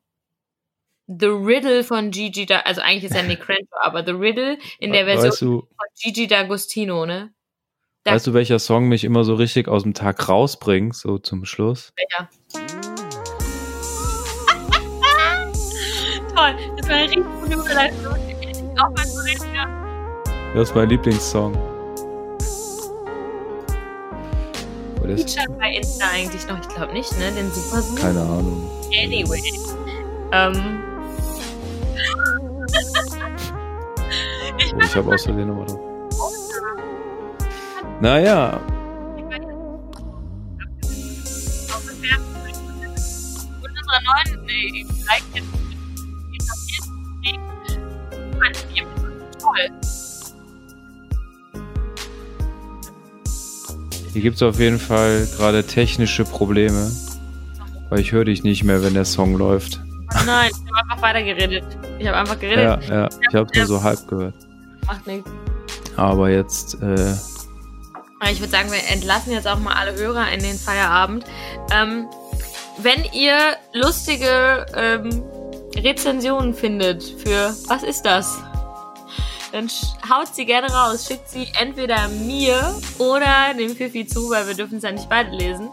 The Riddle von Gigi Da, also eigentlich ist er Nick Crenshaw, aber The Riddle in der Version Weißt du, von Gigi D'Agostino, ne? Da- weißt du, welcher Song mich immer so richtig aus dem Tag rausbringt, so zum Schluss? Ja. Toll, das war eine richtig gute Überleitung. Auch mal so richtig, ja. Das ist mein Lieblingssong. Oder ist, bei Insta eigentlich noch, ich glaube nicht, ne? Den Super Zoom. keine Ahnung. Anyway. Ähm. ich ich habe Versehen nochmal drauf. Naja, unserer neuen, nee, like jetzt toll. Hier gibt's auf jeden Fall gerade technische Probleme. Weil ich höre dich nicht mehr, wenn der Song läuft. Nein, ich habe einfach weitergeredet. Ich habe einfach geredet. Ja, ja. Ich habe nur so halb gehört. Macht nichts. Aber jetzt, äh, Ich würde sagen, wir entlassen jetzt auch mal alle Hörer in den Feierabend. Ähm, wenn ihr lustige ähm, Rezensionen findet für Was ist das? Dann haut sie gerne raus. Schickt sie entweder mir oder dem Fifi zu, weil wir dürfen es ja nicht beide lesen.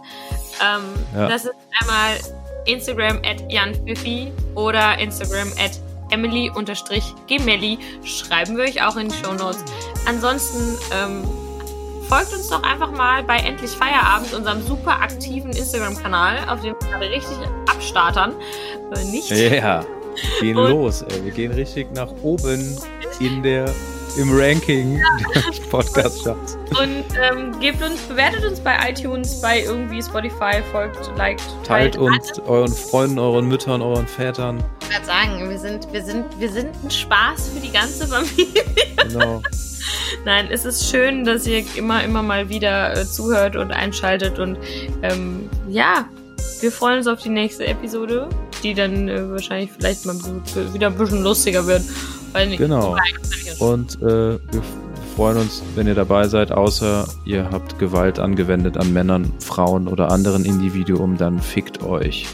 Ähm, Ja. Das ist einmal Instagram at janfifi oder Instagram at emily-gemelli. Schreiben wir euch auch in die Show Notes. Ansonsten ähm, folgt uns doch einfach mal bei Endlich Feierabend, unserem super aktiven Instagram-Kanal, auf dem wir gerade richtig abstartern. Äh, nicht? ja, gehen Und- los. Ey. Wir gehen richtig nach oben in der, im Ranking des Podcast-Charts. Und ähm, gebt uns, bewertet uns bei iTunes, bei irgendwie Spotify, folgt, liked, Teilt uns euren Freunden, euren Müttern, euren Vätern. Ich würde sagen, wir sind, wir, sind, wir sind ein Spaß für die ganze Familie. Genau. Nein, es ist schön, dass ihr immer, immer mal wieder äh, zuhört und einschaltet. Und ähm, ja, wir freuen uns auf die nächste Episode, die dann äh, wahrscheinlich vielleicht mal wieder ein bisschen lustiger wird. Genau. Und äh, wir freuen uns, wenn ihr dabei seid, außer ihr habt Gewalt angewendet an Männern, Frauen oder anderen Individuen, dann fickt euch.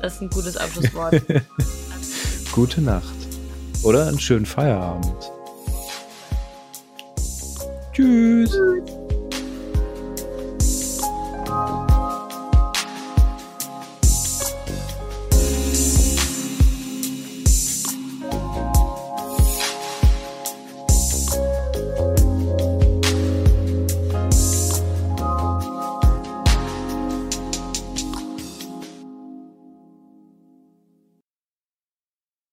Das ist ein gutes Abschlusswort. Gute Nacht. Oder einen schönen Feierabend. Tschüss.